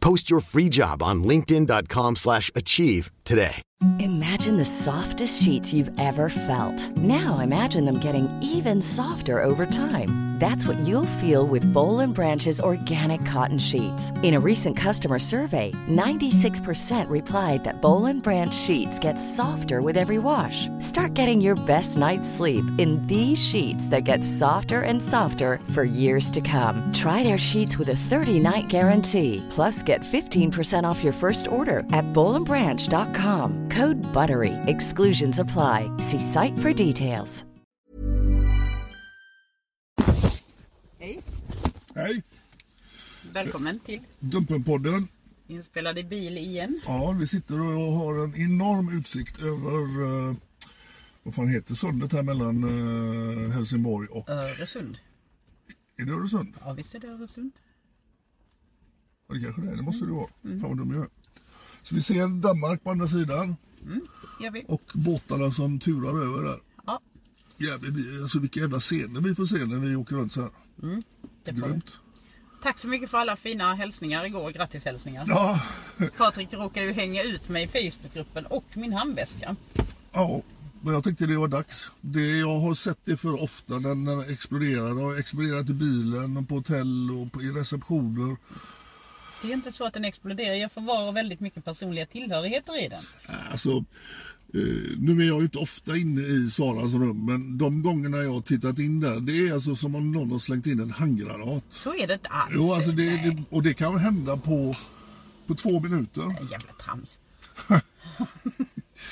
Post your free job on linkedin.com/achieve slash achieve today. Imagine the softest sheets you've ever felt. Now imagine them getting even softer over time. That's what you'll feel with Bowl Branch's organic cotton sheets. In a recent customer survey, 96% replied that Bowl Branch sheets get softer with every wash. Start getting your best night's sleep in these sheets that get softer and softer for years to come. Try their sheets with a 30-night guarantee. Plus, get 15% off your first order at bowlandbranch.com. Code BUTTERY. Exclusions apply. See site for details. Hej, Hej! välkommen till Dumpenpodden. inspelad i bil igen. Ja, vi sitter och har en enorm utsikt över eh, vad fan heter sundet här mellan eh, Helsingborg och... Öresund. Är det Öresund? Ja, visst är det Öresund. Ja, det kanske det är. Det måste det vara. Mm. Fan vad dum jag är. Så vi ser Danmark på andra sidan Gör vi. och båtarna som turar över där. Ja, Jävligt, alltså vilka jävla scener vi får se när vi åker runt så här. det får vi. Grymt. Tack så mycket för alla fina hälsningar igår. Grattishälsningar. Ja, Patrik råkar ju hänga ut mig i Facebookgruppen och min handväska. ja, men jag tyckte det var dags. Det, jag har sett det för ofta när när det exploderar. Det har exploderat i bilen, och på hotell och på, i receptioner. Det är inte så att den exploderar. Jag förvarar väldigt mycket personliga tillhörigheter i den. Alltså, eh, nu är jag ju inte ofta inne i Saras rum, men de gångerna jag har tittat in där, det är alltså som om någon har slängt in en handgranat. Så är det inte alls. Jo, alltså det, det, och det kan hända på, på två minuter. Jävla trams.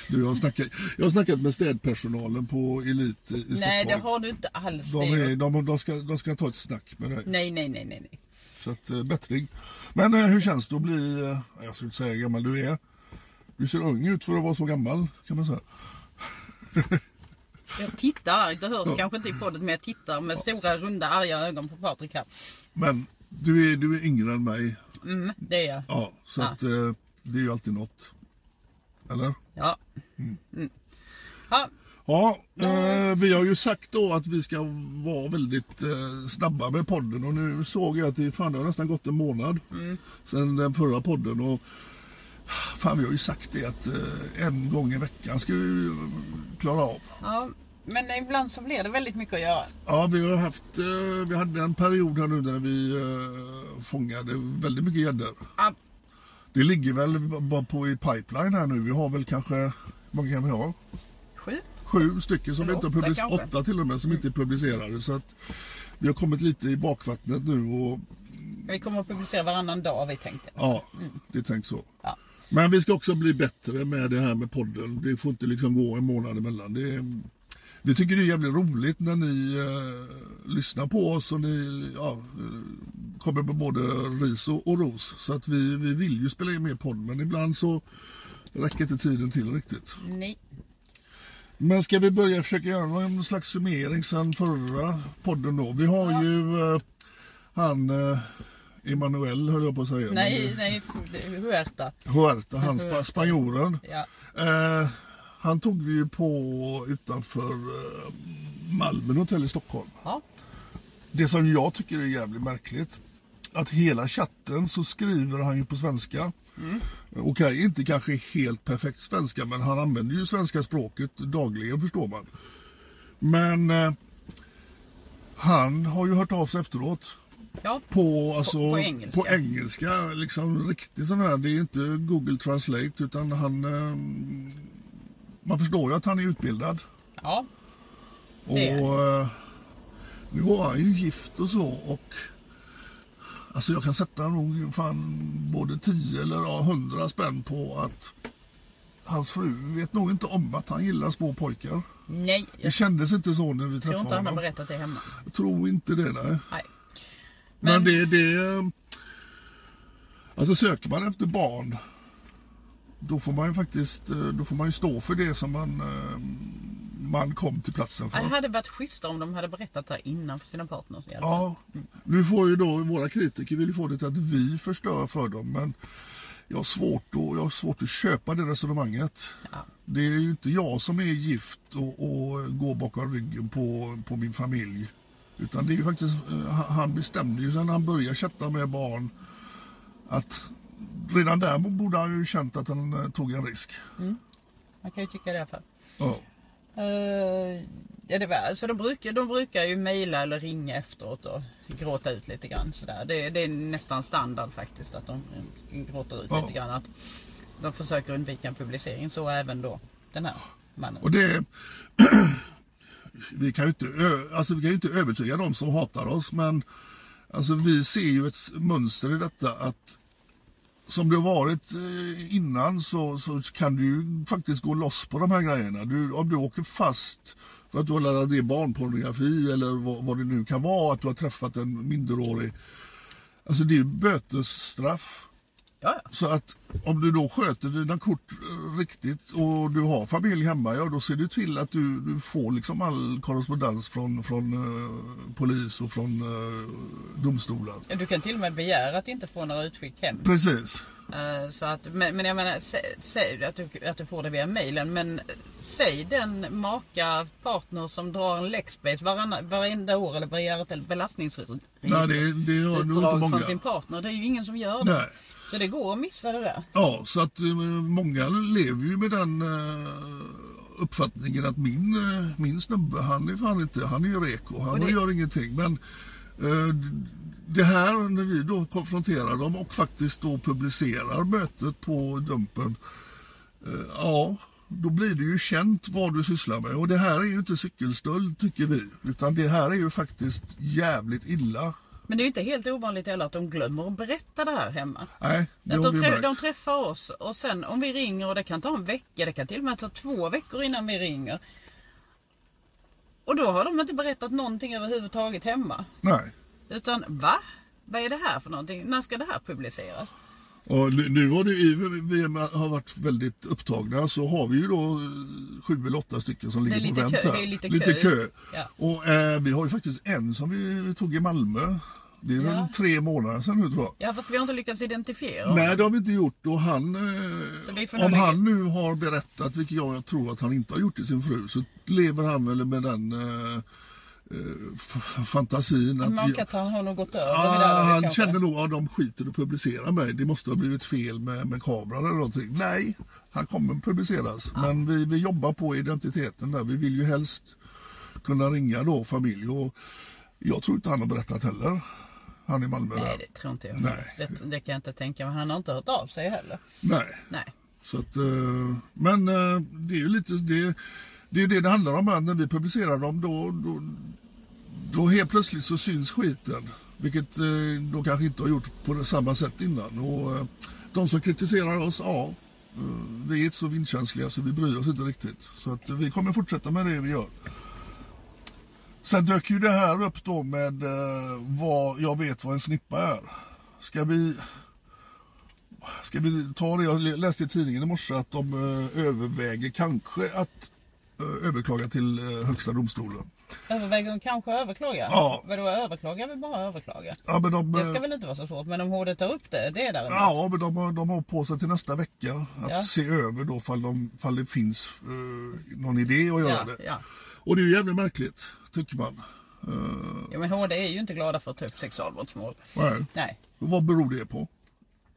Du, jag, har snackat, jag har snackat med städpersonalen på Elit i i Nej, det Stockholm. har du inte alls. De, är, de, de, ska, de ska ta ett snack med dig. Nej, nej, nej, nej. Så att, eh, bättring. Men eh, hur känns det att bli, eh, jag ska inte säga hur gammal du är. Du ser ung ut för att vara så gammal kan man säga. Jag tittar, det hörs kanske inte i podden, men jag tittar med stora runda arga ögon på Patrik här. Men du är, du är yngre än mig. Mm, det är jag. Ja, så Ja. att eh, det är ju alltid något. Eller? Ja. Mm. Ja, Ja, eh, vi har ju sagt då att vi ska vara väldigt eh, snabba med podden och nu såg jag att det, fan, det har nästan gått en månad sedan den förra podden. Och, fan, vi har ju sagt det att eh, en gång i veckan ska vi klara av. ja, men ibland så blir det väldigt mycket att göra. Ja, vi har haft, eh, vi hade en period här nu där vi eh, fångade väldigt mycket gäddor. Ja, Det ligger väl bara på i pipeline här nu. Vi har väl kanske, hur många kan vi ha? sju. Sju stycken som Eller inte har publicerats, kanske. åtta till och med som inte är publicerade. Så att vi har kommit lite i bakvattnet nu och Vi kommer att publicera varannan dag vi tänkt. ja, det är tänkt så. Ja. Men vi ska också bli bättre med det här med podden. Det får inte liksom gå en månad emellan. Det är, vi tycker det är jävligt roligt när ni eh, lyssnar på oss och ni ja, eh, kommer med både ris och, och ros. Så att vi, vi vill ju spela in mer podd men ibland så räcker inte tiden till riktigt. Nej. Men ska vi börja försöka göra någon slags summering sen förra podden då? Vi har ju eh, han eh, Emanuel höll jag på att säga. Nej, nej, Huerta. Huerta, han spa, spanjoren. Ja. Eh, han tog vi ju på utanför eh, Malmen hotell i Stockholm. ja. Det som jag tycker är jävligt märkligt. Att hela chatten så skriver han ju på svenska. Okej, inte kanske helt perfekt svenska men han använder ju svenska språket dagligen förstår man. Men eh, han har ju hört av sig efteråt. Ja. På, alltså, på engelska. på engelska. Liksom riktigt sån här. Det är inte Google Translate utan han... Eh, man förstår ju att han är utbildad. Ja, Och Det är eh, nu var han ju gift och så och Alltså jag kan sätta nog fan både 10 eller ja, 100 spänn på att hans fru vet nog inte om att han gillar små pojkar. nej. Det Jag kändes inte så när vi tror träffade inte han har honom. berättat det hemma. Jag tror inte det nej. Nej. Men, Men- det, det... Alltså söker man efter barn då får man ju faktiskt eh, då får man ju stå för det som man, eh, man kom till platsen för. Det hade varit schysstare om de hade berättat det här innan för sina partners i alla fall. Ja, nu får ju då våra kritiker vill få det till att vi förstör för dem men jag har svårt att, jag har svårt att köpa det resonemanget. Ja. Det är ju inte jag som är gift och, och går bakom ryggen på, på min familj. Utan det är ju faktiskt, eh, han bestämde ju sen han började chatta med barn att redan där borde han ju känt att han eh, tog en risk. Man kan ju tycka det i alla fall. Ja. Eh, ja, det var, alltså de, brukar, de brukar ju mejla eller ringa efteråt och gråta ut lite grann. Sådär. Det, det är nästan standard faktiskt att de gråter ut Ja. lite grann. Att de försöker undvika en publicering. Så även då den här mannen. Och det vi kan ju inte, alltså vi kan ju inte övertyga de som hatar oss men alltså vi ser ju ett mönster i detta att som det har varit eh, innan så, så kan du ju faktiskt gå loss på de här grejerna. Du, om du åker fast för att du har laddat ner barnpornografi eller vad, vad det nu kan vara, att du har träffat en minderårig. Alltså det är ju bötesstraff. Ja, ja. Så att om du då sköter dina kort eh, riktigt och du har familj hemma, ja då ser du till att du, du får liksom all korrespondens från, från eh, polis och från eh, domstolar. Du kan till och med begära att inte få några utskick hem. Precis. Eh, Så att, men, men jag menar, sä, säg att du, att du får det via mejlen. Men säg den maka, partner som drar en Lexbase varenda år eller begär ett belastningsregister. Nej, det, det från sin partner. Det är ju ingen som gör det. Nej. Så det går att missa det där. Ja, så att eh, många lever ju med den eh, uppfattningen att min, eh, min snubbe, han är fan inte, han är ju reko, han Och det- gör ingenting. Men det här när vi då konfronterar dem och faktiskt då publicerar mötet på Dumpen, ja, då blir det ju känt vad du sysslar med. Och det här är ju inte cykelstöld tycker vi, utan det här är ju faktiskt jävligt illa. Men det är inte helt ovanligt heller att de glömmer att berätta det här hemma. Nej, det Att de, vi trä- de träffar oss och sen om vi ringer och det kan ta en vecka, det kan till och med ta två veckor innan vi ringer. Och då har de inte berättat någonting överhuvudtaget hemma. Nej. Utan va? Vad är det här för någonting? När ska det här publiceras? Och nu, nu har det, i vi har varit väldigt upptagna så har vi ju då eh, sju eller åtta stycken som ligger på vänt kö- här. det är lite lite kö. kö. Ja. Och eh, vi har ju faktiskt en som vi, vi tog i Malmö. Det är väl Ja. tre månader sedan nu tror jag. Ja fast vi har inte lyckats identifiera honom. Nej det har vi inte gjort och han, eh, om han nu har berättat, vilket jag tror att han inte har gjort till sin fru, så lever han väl med den eh, eh, fantasin att Man kan ta, han har nog gått över Ah, där, han kanske. kände nog att de skiter i att publicera mig. Det måste ha blivit fel med, med kameran eller någonting. Nej, han kommer publiceras. Men vi, vi jobbar på identiteten där. Vi vill ju helst kunna ringa då familj. Och jag tror inte han har berättat heller. Han i Malmö Nej där. det tror inte jag. Nej. Det, det kan jag inte tänka mig. Han har inte hört av sig heller. Nej. Nej. Så att, eh, men eh, det är ju lite det, det är det det handlar om här. När vi publicerar dem då, då, då helt plötsligt så syns skiten. Vilket eh, då kanske inte har gjort på samma sätt innan. Och, de som kritiserar oss, ja, vi är inte så vindkänsliga så vi bryr oss inte riktigt. Så att vi kommer fortsätta med det vi gör. Sen dök ju det här upp då med eh, vad jag vet vad en snippa är. Ska vi Ska vi ta det? Jag läste i tidningen i morse att de eh, överväger kanske att eh, överklaga till eh, Högsta domstolen. Överväger de kanske att överklaga? Ja. Vadå överklaga? Vi bara överklaga. Ja, men de, Det eh, ska väl inte vara så svårt. Men om HD tar upp det, det är däremot. ja, men de, de har på sig till nästa vecka att Ja. se över då fall, de, fall det finns eh, någon idé att göra ja, det. ja. Och det är ju jävligt märkligt, tycker man. Ja men HD är ju inte glada för att ta upp sexualbrottsmål. nej. Nej. Vad beror det på?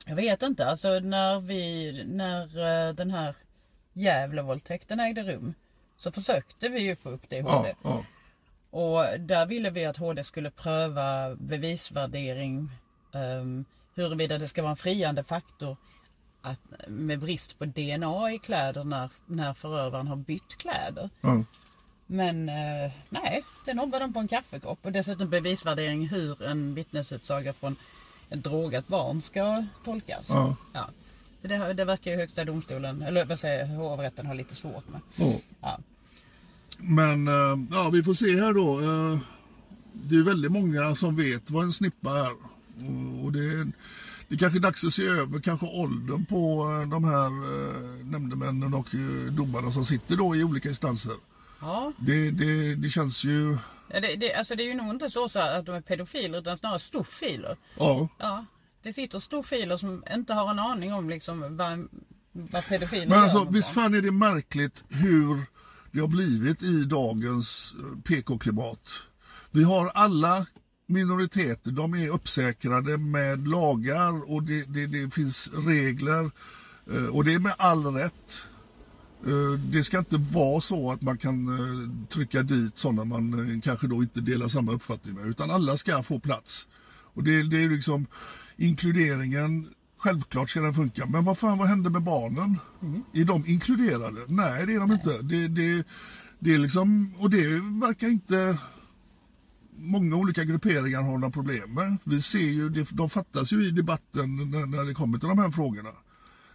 Jag vet inte. Alltså när vi, när eh, den här Gävlevåldtäkten ägde rum. Så försökte vi ju få upp det i HD. Ja, ja. Och där ville vi att HD skulle pröva bevisvärdering. Um, huruvida det ska vara en friande faktor att, med brist på DNA i kläder när, när förövaren har bytt kläder. ja. Men eh, nej, det nobbar de på en kaffekopp. Och dessutom bevisvärdering hur en vittnesutsaga från ett drogat barn ska tolkas. Ja. Ja. Det, det verkar ju högsta domstolen, eller vad säger hovrätten har lite svårt med. Ja. Ja. Men eh, ja, vi får se här då. Eh, Det är väldigt många som vet vad en snippa är. Och- det, det är kanske är dags att se över kanske åldern på eh, de här eh, nämndemännen och eh, domarna som sitter då i olika instanser. Ja, Det, det, det känns ju... Ja, det, det, alltså det är ju nog inte så, så att de är pedofiler utan snarare storfiler. Ja, Ja, det sitter storfiler som inte har en aning om liksom vad, vad pedofiler Men alltså visst fan är det märkligt hur det har blivit i dagens eh, PK-klimat. Vi har alla minoriteter, de är uppsäkrade med lagar och det, det, det finns regler eh, och det är med all rätt. Eh, Det ska inte vara så att man kan eh, trycka dit sådana man eh, kanske då inte delar samma uppfattning med utan alla ska få plats. Och det, det är liksom inkluderingen, självklart ska den funka. Men vad fan vad händer med barnen? Är de inkluderade? Nej det är de inte. Det, det, det är liksom, och det verkar inte många olika grupperingar har några problem med. Vi ser ju, de fattas ju i debatten när, när det kommer till de här frågorna.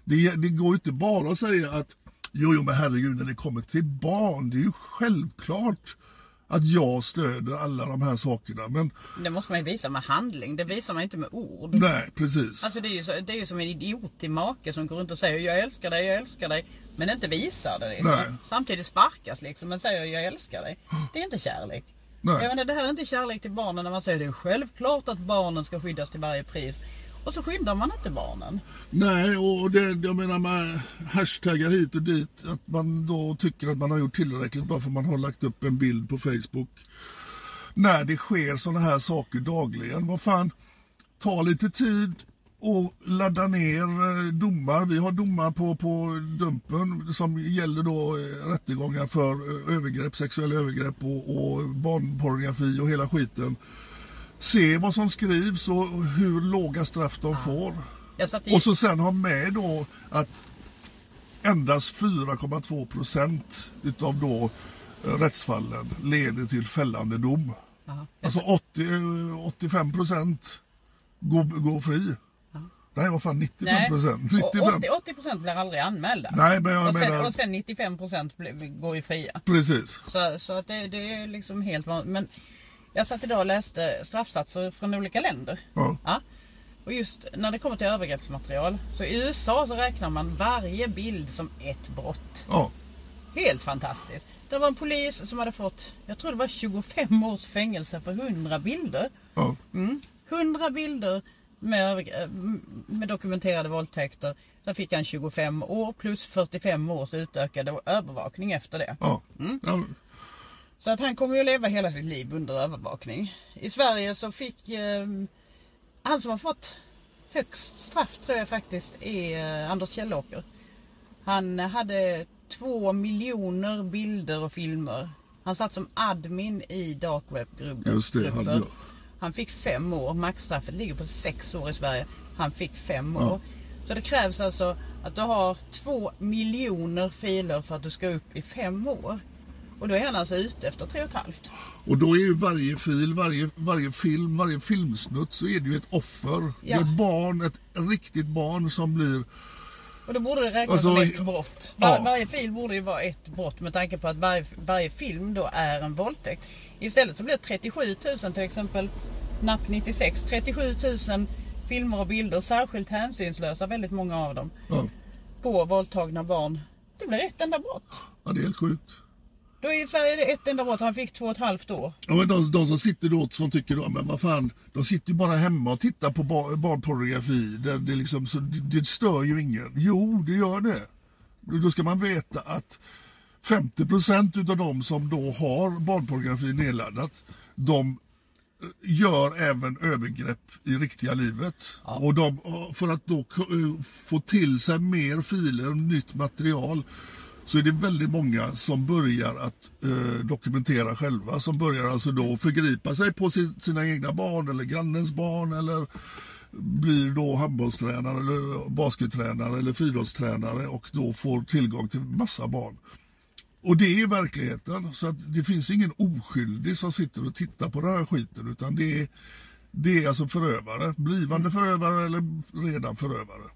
Det, det går ju inte bara att säga att jo, jo men herregud när det kommer till barn, det är ju självklart att jag stöder alla de här sakerna. Men Det måste man ju visa med handling, det visar man inte med ord. nej, precis. Alltså det är ju, så, det är ju som en idiot i make som går runt och säger jag älskar dig, jag älskar dig. Men inte visar det liksom. Nej. Samtidigt sparkas liksom men säger jag älskar dig. Det är inte kärlek. Nej. Jag menar, det här är inte kärlek till barnen när man säger det är självklart att barnen ska skyddas till varje pris. Och så skyddar man inte barnen. Nej, och det, jag menar med hashtaggar hit och dit, att man då tycker att man har gjort tillräckligt bara för man har lagt upp en bild på Facebook. När det sker sådana här saker dagligen, vad fan, ta lite tid och ladda ner eh, domar. Vi har domar på, på Dumpen som gäller då eh, rättegångar för eh, övergrepp, sexuella övergrepp och, och barnpornografi och hela skiten. Se vad som skrivs och hur låga straff de får. I, Och så sen ha med då att endast 4,2 procent utav då eh, rättsfallen leder till fällande dom. Aha. Alltså 80, eh, 85 procent går, går fri. Nej, vad fan 95 procent? och 95. 80, 80 procent blir aldrig anmälda. Nej, men jag och, sen, menar- och sen 95 procent går ju fria. Precis. Så, så att det, det är liksom helt vanligt. Men jag satt idag och läste straffsatser från olika länder. Ja. Ja. Och just när det kommer till övergreppsmaterial. Så i USA så räknar man varje bild som ett brott. Ja. Helt fantastiskt. Det var en polis som hade fått, jag tror det var 25 års fängelse för 100 bilder. ja. Mm. 100 bilder med, övergre- med dokumenterade våldtäkter. Där fick han 25 år plus 45 års utökade övervakning efter det. ja. Mm. Ja. Så att han kommer ju leva hela sitt liv under övervakning. I Sverige så fick eh, han som har fått högst straff tror jag faktiskt är eh, Anders Kjellåker. Han hade två miljoner bilder och filmer. Han satt som admin i dark web-grupper. Just det, hade jag. Han fick fem år. Maxstraffet ligger på sex år i Sverige. Han fick fem Ja. år. Så det krävs alltså att du har två miljoner filer för att du ska upp i fem år. Och då är han alltså ute efter tre och ett halvt. Och då är ju varje fil, varje, varje film, varje filmsnutt så är det ju ett offer. Det Ja. är ett barn, ett riktigt barn som blir Och då borde det räknas Alltså, som ett brott. Var, ja. Varje fil borde ju vara ett brott med tanke på att varje, varje film då är en våldtäkt. Istället så blir det 37 000 till exempel NAP 96. 37 000 filmer och bilder, särskilt hänsynslösa, väldigt många av dem, Ja, på våldtagna barn. Det blir ett enda brott. ja det är helt sjukt. Då är i Sverige det ett enda brott. Han fick två och ett halvt år. Ja, men de, de som sitter då som tycker då, men vad fan, de sitter ju bara hemma och tittar på bar, barnpornografi. Det, det, liksom, så det, det stör ju ingen. Jo, det gör det. Då ska man veta att 50 procent utav de som då har barnpornografi nedladdat, de eh, gör även övergrepp i riktiga livet. Och de, för att då eh, få till sig mer filer och nytt material så är det väldigt många som börjar att eh, dokumentera själva. Som börjar alltså då förgripa sig på sin, sina egna barn eller grannens barn eller blir då handbollstränare eller baskettränare eller friidrottstränare och då får tillgång till massa barn. Och det är verkligheten. Så att det finns ingen oskyldig som sitter och tittar på den här skiten. Utan det är, det är alltså förövare. Blivande förövare eller redan förövare.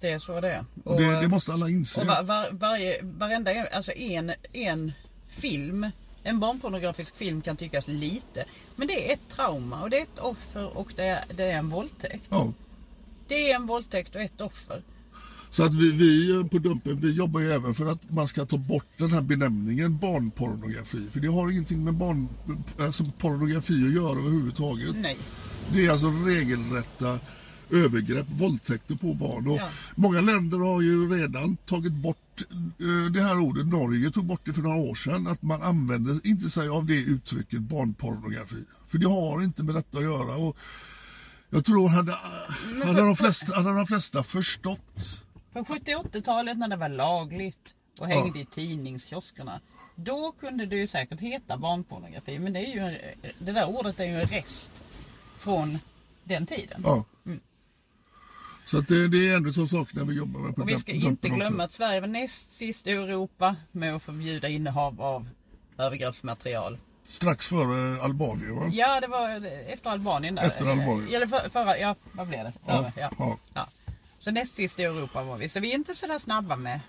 Det är så det är. Och det, det måste alla inse. Och var, var, varje, varenda, alltså en, en film, en barnpornografisk film kan tyckas lite. Men det är ett trauma och det är ett offer och det är, det är en våldtäkt. Ja. Det är en våldtäkt och ett offer. Så att vi, vi på Dumpen vi jobbar ju även för att man ska ta bort den här benämningen barnpornografi. För det har ingenting med barn, alltså pornografi att göra överhuvudtaget. Nej. Det är alltså regelrätta övergrepp, våldtäkter på barn. Och Ja. Många länder har ju redan tagit bort eh, det här ordet. Norge tog bort det för några år sedan. Att man använder inte sig av det uttrycket barnpornografi. För det har inte med detta att göra. Och jag tror hade, hade, de flesta, hade de flesta förstått På 70 80-talet när det var lagligt och hängde i tidningskioskerna. Då kunde det ju säkert heta barnpornografi. Men det, är ju, en- det där ordet är ju en rest från den tiden. Ja. Så att det, det är ändå så saker när vi jobbar med på Och vi ska inte också. glömma att Sverige var näst sist i Europa med att förbjuda innehav av övergreppsmaterial. Strax före Albanien va? Ja, det var efter Albanien där. Efter Albanien. Eller för, förra, ja, vad blev det? Ja, Före, ja. ja. Ja. Så näst sist i Europa var vi. Så vi är inte sådär snabba med.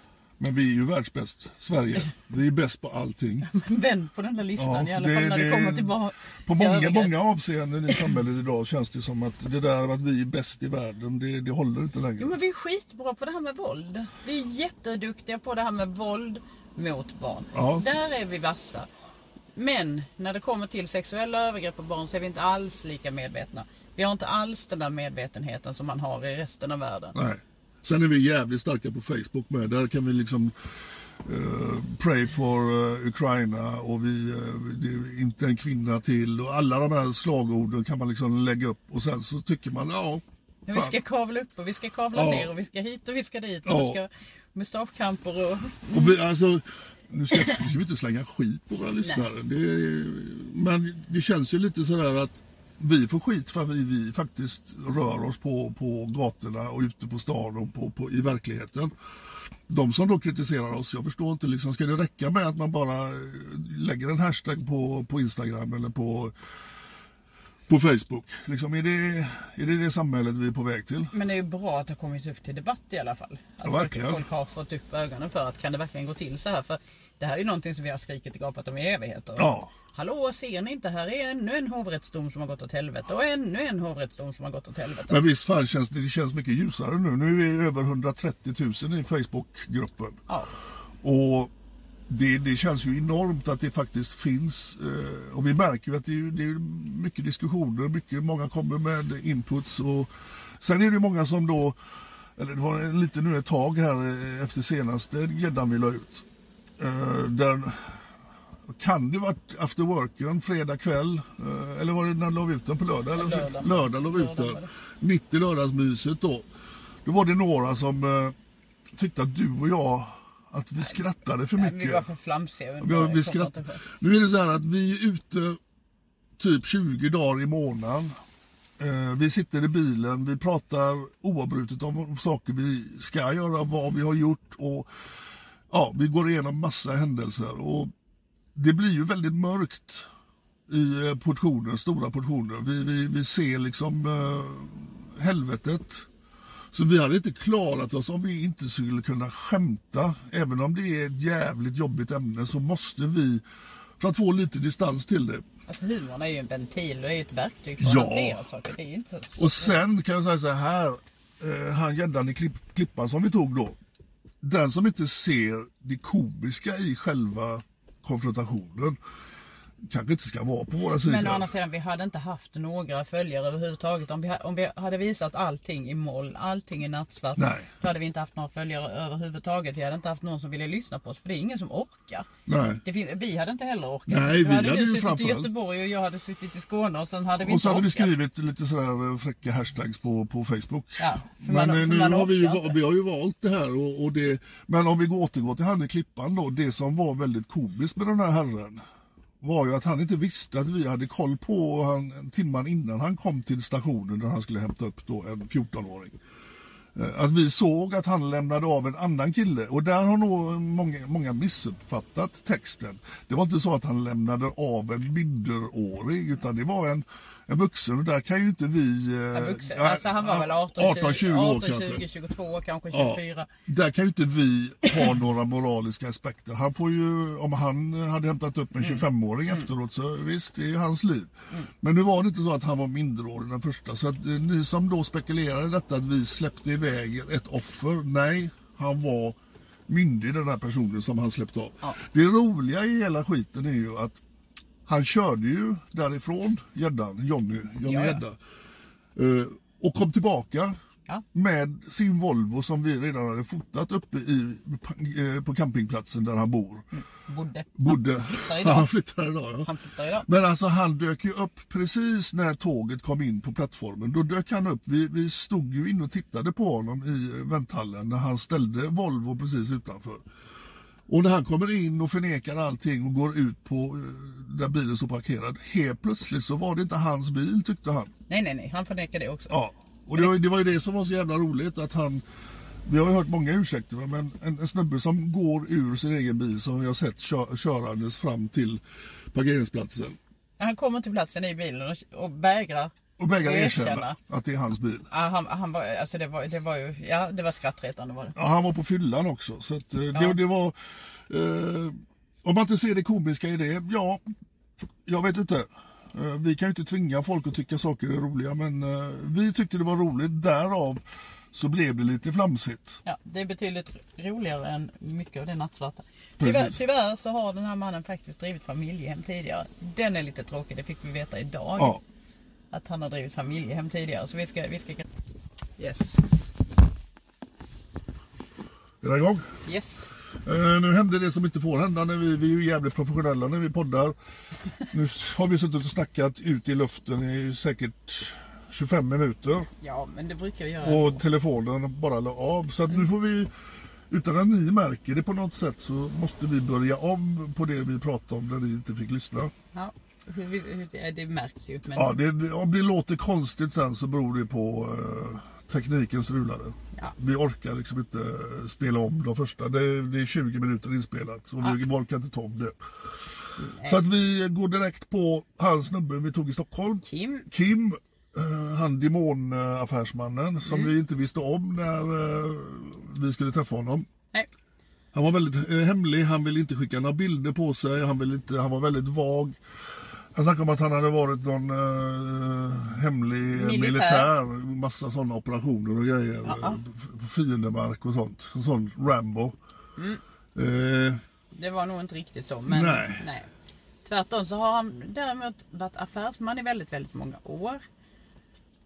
Men vi är ju världsbäst. Sverige. Vi är bäst på allting. Vänd på den där listan Ja, i alla det- fall när det, det- kommer till barn. På många, många avseenden i samhället idag känns det som att det där att vi är bäst i världen, det, det håller inte längre. Jo men vi är skitbra på det här med våld. Vi är jätteduktiga på det här med våld mot barn. Ja. Där är vi vassa. Men när det kommer till sexuella övergrepp på barn så är vi inte alls lika medvetna. Vi har inte alls den där medvetenheten som man har i resten av världen. Nej. Sen är vi jävligt starka på Facebook med. Där kan vi liksom eh, pray for eh, Ukraina och vi, det är inte en kvinna till och alla de här slagorden kan man liksom lägga upp och sen så tycker man ja, Men vi fan. ska kavla upp och vi ska kavla Ja. ner och vi ska hit och vi ska dit och Ja. vi ska mustaschkamper och... Och vi, alltså, nu ska, nu ska vi inte slänga skit på våra lyssnare. Det, men det känns ju lite sådär att vi får skit för att vi, vi faktiskt rör oss på, på gatorna och ute på stan och på, på, i verkligheten. De som då kritiserar oss, jag förstår inte, liksom, ska det räcka med att man bara eh, lägger en hashtag på, på Instagram eller på, på Facebook? Liksom, är, det, är det det samhället vi är på väg till? Men det är ju bra att det har kommit upp till debatt i alla fall. Att Ja, verkligen. folk har fått upp ögonen för att kan det verkligen gå till så här? För det här är ju någonting som vi har skrikit och gapat om i evigheter. Ja. Hallå, ser ni inte? Här är ännu en hovrättsdom som har gått åt helvete och ännu en hovrättsdom som har gått åt helvete. Men visst fan känns det, det känns mycket ljusare nu. Nu är vi över 130 000 i Facebookgruppen. Ja. Och det, det känns ju enormt att det faktiskt finns. Eh, och vi märker ju att det är, det är mycket diskussioner, mycket, många kommer med inputs. Och sen är det många som då, eller det var lite nu ett tag här eh, efter senaste gäddan vi la ut. Eh, där kan det varit after worken, fredag kväll, eh, eller var det när la vi ut den på lördag? Eller? Lördag. lördag la vi ut den. Mitt i lördagsmyset då. Då var det några som eh, tyckte att du och jag, att vi skrattade för mycket. Vi var för flamsiga Ja, vi skratt... Nu är det så här att vi är ute typ 20 dagar i månaden. Eh, vi sitter i bilen, vi pratar oavbrutet om saker vi ska göra, vad vi har gjort och ja, vi går igenom massa händelser och det blir ju väldigt mörkt i eh, portioner, stora portioner. Vi, vi, vi ser liksom eh, helvetet. Så vi hade inte klarat oss om vi inte skulle kunna skämta. Även om det är ett jävligt jobbigt ämne så måste vi, för att få lite distans till det. Alltså humorn är ju en ventil och är ju ett verktyg för att Ja. hantera saker. Det är inte så... Och sen kan jag säga så här, eh, han gäddan i klipp, klippan som vi tog då. Den som inte ser det komiska i själva konfrontationen kanske inte ska vara på våra sidor. Men å andra sidan, vi hade inte haft några följare överhuvudtaget. Om vi, om vi hade visat allting i moll, allting i nattsvart. Nej. Då hade vi inte haft några följare överhuvudtaget. Vi hade inte haft någon som ville lyssna på oss. För det är ingen som orkar. Nej. Det vi hade inte heller orkat. Nej, Då vi hade hade du suttit i Göteborg och jag hade suttit i Skåne och sen hade vi Och så hade vi orkat. skrivit lite sådär eh, fräcka hashtags på, på Facebook. Ja, men man- eh, för nu man har vi, ju, vi har ju valt det här. Och, och det, men om vi går- återgår till han i klippan då. Det som var väldigt komiskt med den här herren var ju att han inte visste att vi hade koll på han timman innan han kom till stationen där han skulle hämta upp då en 14-åring. Eh, att vi såg att han lämnade av en annan kille och där har nog många, många missuppfattat texten. Det var inte så att han lämnade av en minderårig utan det var en, en vuxen och där kan ju inte vi... eh, Ja, vuxen. ja, alltså han var väl 18, 18 20 år 18, kanske. 20, 22, kanske Ja, 24. där kan ju inte vi ha några moraliska aspekter. Han får ju, om han hade hämtat upp en 25-åring efteråt så visst, det är hans liv. Men nu var det inte så att han var minderårig den första. Så att eh, ni som då spekulerar i detta att vi släppte iväg ett offer. Nej, han var myndig den här personen som han släppte av. Ja. Det roliga i hela skiten är ju att han körde ju därifrån, gäddan, Johnny, Johnny Ja. Gädda. Eh, och kom tillbaka Ja. med sin Volvo som vi redan hade fotat uppe i, eh, på campingplatsen där han bor. Bodde. Bodde. Han flyttar idag. Han flyttar idag ja. Han flyttar idag. Men alltså han dök ju upp precis när tåget kom in på plattformen. Då dök han upp. Vi, vi stod ju inne och tittade på honom i vänthallen när han ställde Volvo precis utanför. Och när han kommer in och förnekar allting och går ut på eh, där bilen står parkerad. Helt plötsligt så var det inte hans bil tyckte han. Nej, nej, nej. Han förnekar det också. Ja, och det var, det var ju det som var så jävla roligt att han vi har ju hört många ursäkter men en, en snubbe som går ur sin egen bil som vi har sett kö, körandes fram till parkeringsplatsen Han kommer till platsen i bilen och, och vägrar och vägrar erkänna. att det är hans bil. Ja, han, han var, alltså det var, det var ju, ja det var skrattretande var det. Ja, han var på fyllan också. Så att, eh, det, Ja. det var... Eh, om man inte ser det komiska i det, ja, jag vet inte. Eh, vi kan ju inte tvinga folk att tycka saker är roliga, men eh, vi tyckte det var roligt. Därav så blev det lite flamsigt. Ja, det är betydligt roligare än mycket av det nattsvarta. Tyvärr, tyvärr så har den här mannen faktiskt drivit familjehem tidigare. Den är lite tråkig, det fick vi veta idag. Ja. Att han har drivit familjehem tidigare. Så vi ska, vi ska... Yes. Är det igång? Yes. Eh, nu hände det som inte får hända. När vi, vi är ju jävligt professionella när vi poddar. Nu har vi suttit och snackat ut i luften i säkert 25 minuter. Ja, men det brukar vi göra. Och telefonen bara la av. Så att nu får vi, utan att ni märker det på något sätt, så måste vi börja om på det vi pratade om när ni inte fick lyssna. Ja, det- märks ju. Men, Ja, det, om det låter konstigt sen så beror det på eh, teknikens rulare. Ja. Vi orkar liksom inte eh, spela om de första. Det, det är 20 minuter inspelat och vi orkar inte ta om det. Så att vi går direkt på hans snubbe vi tog i Stockholm. Kim, Kim, eh, han demonaffärsmannen som Mm. vi inte visste om när eh, vi skulle träffa honom. nej. Han var väldigt hemlig, han ville inte skicka några bilder på sig, han, ville inte, han var väldigt vag. Han snackade om att han hade varit någon eh, hemlig militär. Militär. massa sådana operationer och grejer. Ja. Fiendemark och sånt. En sån Rambo. Mm. Eh, Det var nog inte riktigt så. Men, Nej. Tvärtom så har han däremot varit affärsman i väldigt, väldigt många år.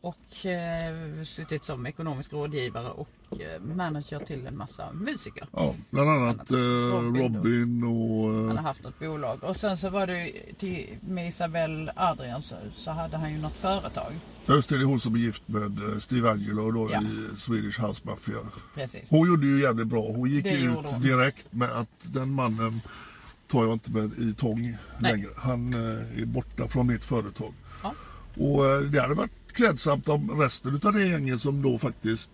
Och eh, suttit som ekonomisk rådgivare och eh, manager till en massa musiker. ja, bland annat eh, Robin och... Han Eh, har haft något bolag. Och sen så var det till, med Isabelle Adrian så, så hade han ju något företag. just det, det är hon som är gift med eh, Steve Angelo då Ja. i Swedish House Mafia. Precis. Hon gjorde ju jävligt bra. Hon gick Det ut direkt med att den mannen tar jag inte med i tång Nej. längre. Han eh, är borta från mitt företag. Och eh, det hade varit klädsamt om resten av det gänget som då faktiskt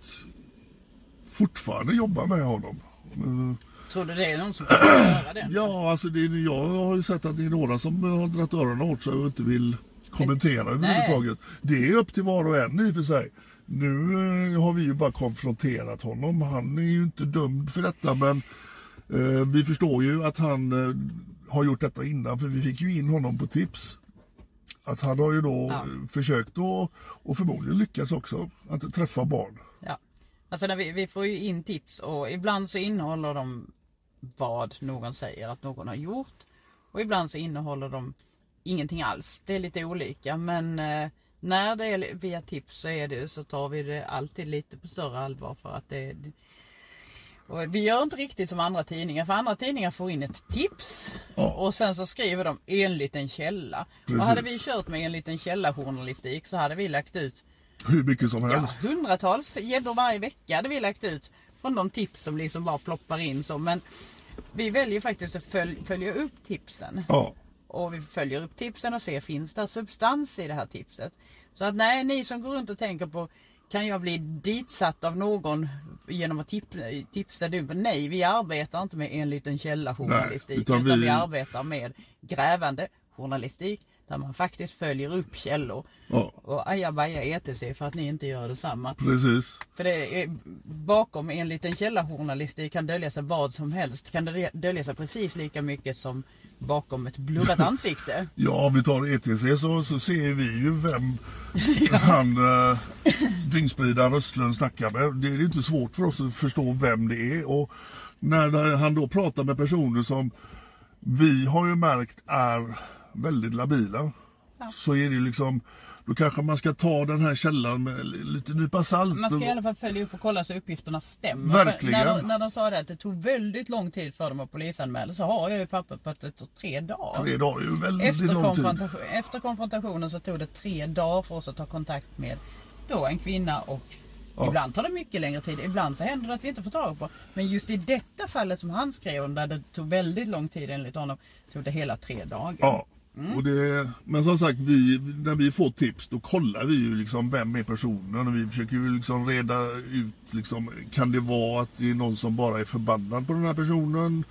fortfarande jobbar med honom. Eh, Tror du det är någon som att göra det? Ja, alltså det, är- jag har ju sett att det är några som har dragit öronen åt sig och inte vill kommentera överhuvudtaget. Det är upp till var och en i och för sig. Nu eh, har vi ju bara konfronterat honom. Han är ju inte dömd för detta men eh, vi förstår ju att han eh, har gjort detta innan för vi fick ju in honom på tips. Att han har ju då Ja. försökt och, och förmodligen lyckats också att träffa barn. Ja. Alltså när vi, vi får ju in tips och ibland så innehåller de vad någon säger att någon har gjort. Och ibland så innehåller de ingenting alls. Det är lite olika men eh, när det är via tips så, är det, så tar vi det alltid lite på större allvar för att det och vi gör inte riktigt som andra tidningar för andra tidningar får in ett tips Ja. och sen så skriver de enligt en källa. Precis. Och hade vi kört med en liten källarjournalistik så hade vi lagt ut Hur mycket som Ja, helst. hundratals gäddor varje vecka hade vi lagt ut från de tips som liksom bara ploppar in så. Men vi väljer faktiskt att följ, följa upp tipsen. Ja. Och vi följer upp tipsen och ser finns det substans i det här tipset. Så att nej, ni som går runt och tänker på kan jag bli ditsatt av någon genom att tip, tipsa Dumpen? Nej, vi arbetar inte med en liten källa-journalistik. Nej, utan utan, vi- vi... arbetar med grävande journalistik där man faktiskt följer upp källor. Ja. Och ajabaja ETC för att ni inte gör detsamma. Precis. För det är, bakom en liten källa-journalistik kan dölja sig vad som helst. Kan det dölja sig precis lika mycket som bakom ett blurrat ansikte. Ja, om vi tar ETC så, så ser vi ju vem han uh, vingspridaren Östlund snackar med. Det är ju inte svårt för oss att förstå vem det är. Och när han då pratar med personer som vi har ju märkt är väldigt labila. Så är det ju liksom, då kanske man ska ta den här källan med lite nypa salt. Man ska i alla fall följa upp och kolla så uppgifterna stämmer. Verkligen. För När de, när de sa det att det tog väldigt lång tid för dem att polisanmäla så har jag ju papper på att det tog tre dagar. Tre dagar är ju väldigt Efter, lång tid. efter konfrontationen så tog det tre dagar för oss att ta kontakt med då en kvinna och ibland tar det mycket längre tid. Ibland så händer det att vi inte får tag på. Men just i detta fallet som han skrev om där det tog väldigt lång tid enligt honom tog det hela tre dagar. Ja. Mm. Och det, men som sagt, vi, när vi får tips då kollar vi ju liksom vem är personen och vi försöker ju liksom reda ut liksom, kan det vara att det är någon som bara är förbannad på den här personen?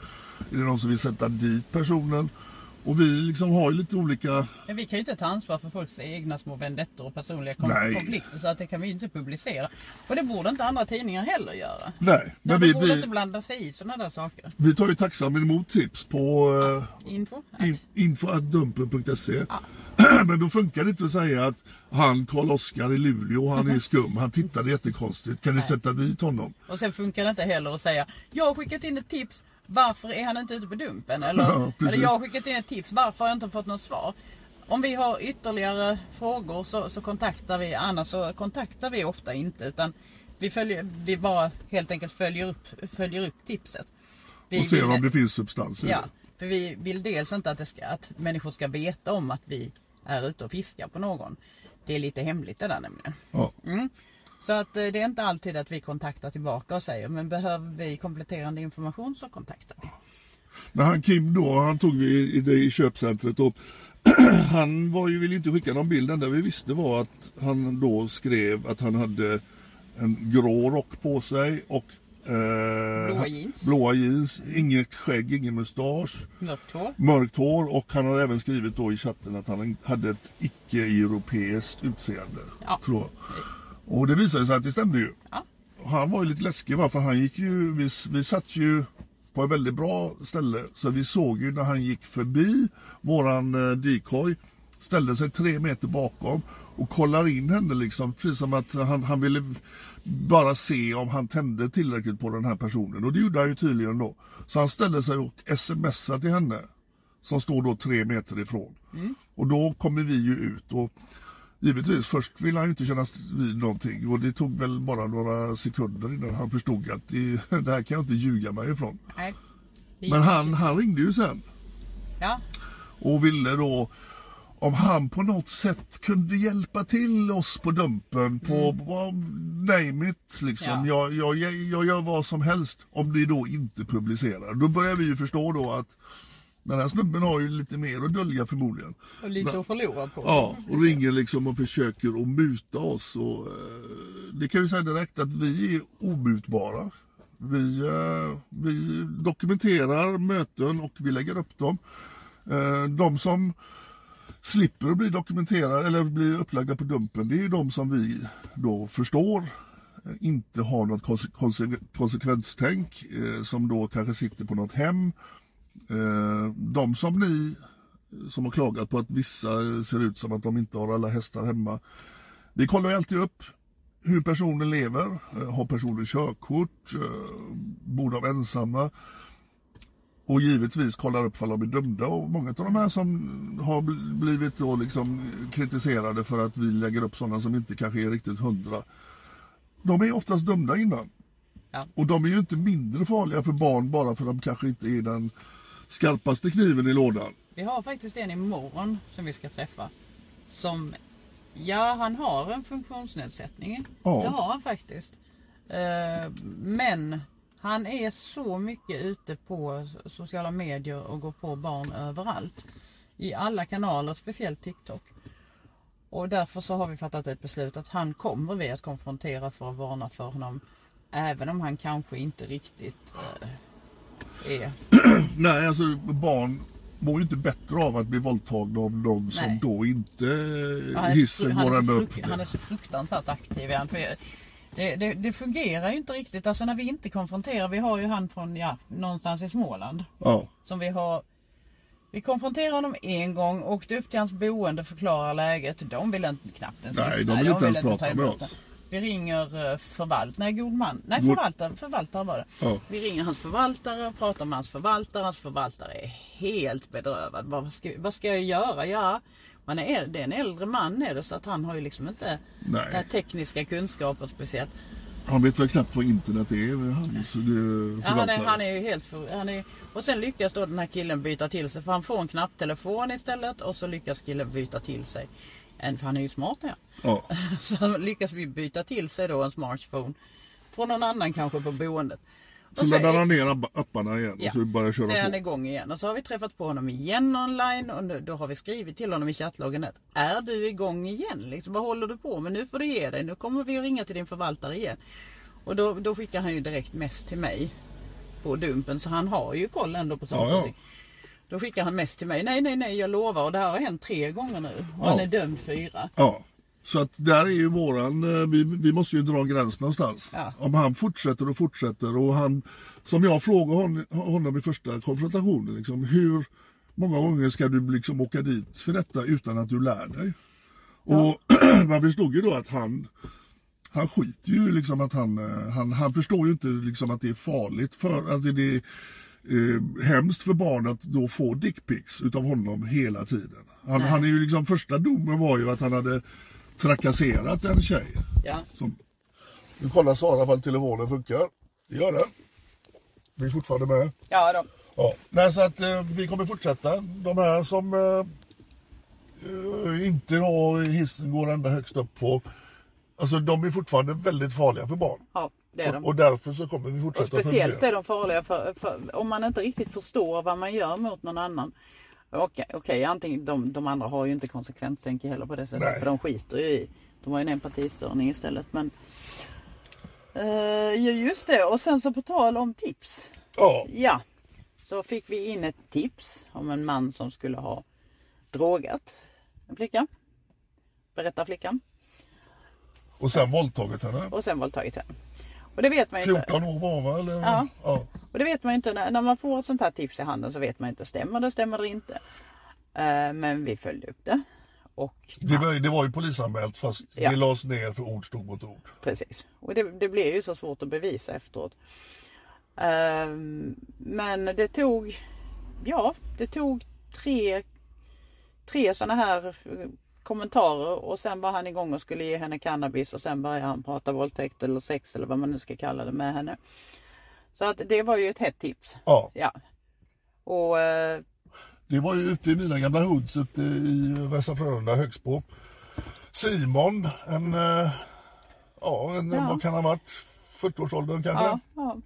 Är det någon som vill sätta dit personen? Och vi liksom har ju lite olika, Men vi kan ju inte ta ansvar för folks egna små vendettor och personliga Nej. konflikter så att det kan vi inte publicera. Och det borde inte andra tidningar heller göra. nej, men de vi, borde vi, inte blanda sig i sådana där saker. vi tar ju tacksamt emot tips på eh, Info? in, info.dumpen.se. Ja. Men då funkar det inte att säga att han Karl-Oskar i Luleå, han är skum, han tittade jättekonstigt. Kan ni sätta dit honom? Och sen funkar det inte heller att säga Jag har skickat in ett tips Varför är han inte ute på dumpen? Eller, Ja, eller jag har skickat in ett tips Varför har jag inte fått något svar? Om vi har ytterligare frågor så, så kontaktar vi Annars så kontaktar vi ofta inte utan Vi, följer, vi bara helt enkelt följer upp, följer upp tipset vi Och ser vill- om det finns substans i Ja, det. för vi vill dels inte att, det ska, att människor ska veta om att vi är ute och fiskar på någon. Det är lite hemligt det där nämligen. Ja. Så att eh, det är inte alltid att vi kontaktar tillbaka och säger men behöver vi kompletterande information så kontaktar vi. Men han Kim då, han tog vi i det i köpcentret och han var ju, ville inte skicka någon bild. Det enda vi visste var att han då skrev att han hade en grå rock på sig och eh, Blåa jeans. blåa jeans, inget skägg, ingen mustasch, Mörkt hår. mörkt hår och han hade även skrivit då i chatten att han hade ett icke-europeiskt utseende. Ja. Tror jag. Och det visade sig att det stämde ju. Ja. Han var ju lite läskig va? för han gick ju, vi, vi satt ju på ett väldigt bra ställe så vi såg ju när han gick förbi våran eh, decoy ställde sig tre meter bakom och kollar in henne liksom precis som att han, han ville bara se om han tände tillräckligt på den här personen och det gjorde han ju tydligen då. Så han ställde sig och smsade till henne som står då tre meter ifrån. Och då kommer vi ju ut och givetvis först ville han ju inte kännas vid någonting och det tog väl bara några sekunder innan han förstod att det, det här kan jag inte ljuga mig ifrån. Nej. Men han, han ringde ju sen Ja, och ville då om han på något sätt kunde hjälpa till oss på Dumpen på vad- name it liksom. Ja. Jag, jag, jag gör vad som helst om det då inte publicerar. Då börjar vi ju förstå då att den här snubben har ju lite mer att dölja förmodligen. och lite att förlora på. Ja, och ringer liksom och försöker att muta oss. Och, eh, det kan vi säga direkt att vi är omutbara. Vi, eh, vi dokumenterar möten och vi lägger upp dem. Eh, de som slipper att bli dokumenterade eller bli upplagda på Dumpen det är ju de som vi då förstår inte har något konse- konse- konsekvenstänk som då kanske sitter på något hem. Eh, de som ni som har klagat på att vissa ser ut som att de inte har alla hästar hemma. Vi kollar alltid upp hur personen lever. Eh, Har personen körkort? Eh, Bor de ensamma? Och givetvis kollar upp fall de är dömda och många av de här som har bl- blivit då liksom kritiserade för att vi lägger upp sådana som inte kanske är riktigt hundra. De är oftast dömda innan. Ja. Och de är ju inte mindre farliga för barn bara för att de kanske inte är den skarpaste kniven i lådan. Vi har faktiskt en imorgon som vi ska träffa. Som, ja han har en funktionsnedsättning. Ja. Det har han faktiskt. Eh, Men han är så mycket ute på sociala medier och går på barn överallt. I alla kanaler, speciellt TikTok. Och därför så har vi fattat ett beslut att han kommer vi att konfrontera för att varna för honom. Även om han kanske inte riktigt eh, är... Nej, alltså barn mår ju inte bättre av att bli våldtagna av någon som då inte hissen går ända upp. han är så fruktansvärt aktiv. han. För det, det, det fungerar ju inte riktigt. Alltså när vi inte konfronterar. Vi har ju han från, ja, någonstans i Småland. Ja, Som vi har vi konfronterade honom en gång, åkte upp till hans boende, förklarar läget. De vill inte knappt ens Nej, lyssna. de vill inte ens ta prata med oss. Vi ringer eh, förvalt, nej god man, nej förvaltare, förvaltare var det. Ja. Vi ringer hans förvaltare, pratar med hans förvaltare. Hans förvaltare är helt bedrövad. Vad ska, vad ska jag göra? Ja, man är, det är en äldre man är det så att han har ju liksom inte Nej. den här tekniska kunskapen speciellt. Han vet väl knappt vad internet är. Han, så det Ja, han, är, han är ju helt för, han är, Och sen lyckas då den här killen byta till sig. För han får en knapptelefon istället. Och så lyckas killen byta till sig. En, för han är ju smart ja. Ja. Så lyckas vi byta till sig då en smartphone. Från någon annan kanske på boendet. Så laddar han ner app- apparna igen Ja. och så börjar Så är köra han på. igång igen. Och så har vi träffat på honom igen online. Och nu, då har vi skrivit till honom i chattloggen att Är du igång igen? Liksom, vad håller du på med? Nu får du ge dig. Nu kommer vi att ringa till din förvaltare igen. Och då, då skickar han ju direkt mest till mig. På dumpen. Så han har ju koll ändå på saker Ja, ja. Då skickar han mest till mig. Nej, nej, nej, jag lovar. Och det här har hänt tre gånger nu. Och Ja. han är dömd fyra. Ja. Så att där är ju våran, eh, vi, vi måste ju dra en gräns någonstans. Ja. Om han fortsätter och fortsätter och han, som jag frågade hon, honom i första konfrontationen, liksom, hur många gånger ska du liksom åka dit för detta utan att du lär dig? Och man förstod ju då att han, han skiter ju liksom att han, eh, han, han förstår ju inte liksom att det är farligt för att det är eh, hemskt för barnet att då få dickpics utav honom hela tiden. Han, han är ju liksom, första domen var ju att han hade trakasserat en tjej. Ja. Som, nu kollar Sara ifall telefonen funkar. Det gör den. Vi är fortfarande med. Ja, då. Ja. Nej, så att eh, vi kommer fortsätta. De här som eh, eh, inte då hissen går ända högst upp på. Alltså de är fortfarande väldigt farliga för barn. Ja, det är de. Och, och därför så kommer vi Och fortsätta speciellt fundera. är de farliga för, för om man inte riktigt förstår vad man gör mot någon annan. Okej, okej, antingen de, de andra har ju inte konsekvenstänk heller på det sättet. Nej. För de skiter ju i. De har ju en empatistörning istället. Men eh, just det. Och sen så på tal om tips. Ja, Ja, så fick vi in ett tips om en man som skulle ha drogat en flicka. Berättar flickan. och sen våldtagit henne. Och sen våldtagit henne. Och det vet man ju inte. 14 år var va? Eller? Ja. ja. Och det vet man ju inte, när, när man får ett sånt här tips i handen så vet man inte, stämmer det, stämmer det inte? Eh, men vi följde upp det. Och Det, var, det var ju polisanmält fast Ja. det lades ner för ord stod mot ord. precis. Och det, det blev ju så svårt att bevisa efteråt. Eh, men det tog, ja, det tog tre, tre sådana här kommentarer och sen var han igång och skulle ge henne cannabis och sen började han prata våldtäkt eller sex eller vad man nu ska kalla det med henne. Så att det var ju ett hett tips. Ja. Ja. Och eh, Det var ju ute i mina gamla hoods ute i Västra Frölunda, Högsbo. Simon, en, eh, ja, en Ja. vad kan han ha varit? 40-årsåldern kanske? ja, ja,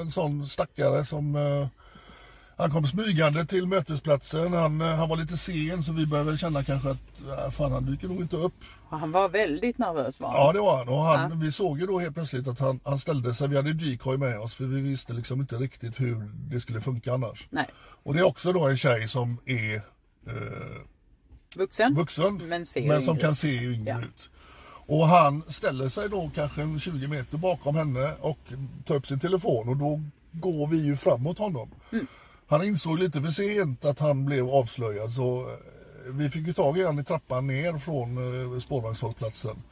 En sån stackare som eh, han kom smygande till mötesplatsen. Han, eh, han var lite sen så vi började känna kanske att äh, fan han dyker nog inte upp. han var väldigt nervös var han. Ja det var han och han, Ja. vi såg ju då helt plötsligt att han, han ställde sig, vi hade decoy med oss för vi visste liksom inte riktigt hur det skulle funka annars. Nej, Och det är också då en tjej som är eh, vuxen. vuxen Men men som kan se yngre Ja. ut. Och han ställer sig då kanske en 20 meter bakom henne och tar upp sin telefon och då går vi ju framåt honom. Mm. Han insåg lite för sent att han blev avslöjad så eh, vi fick ju tag i honom i trappan ner från eh, spårvagnshållplatsen.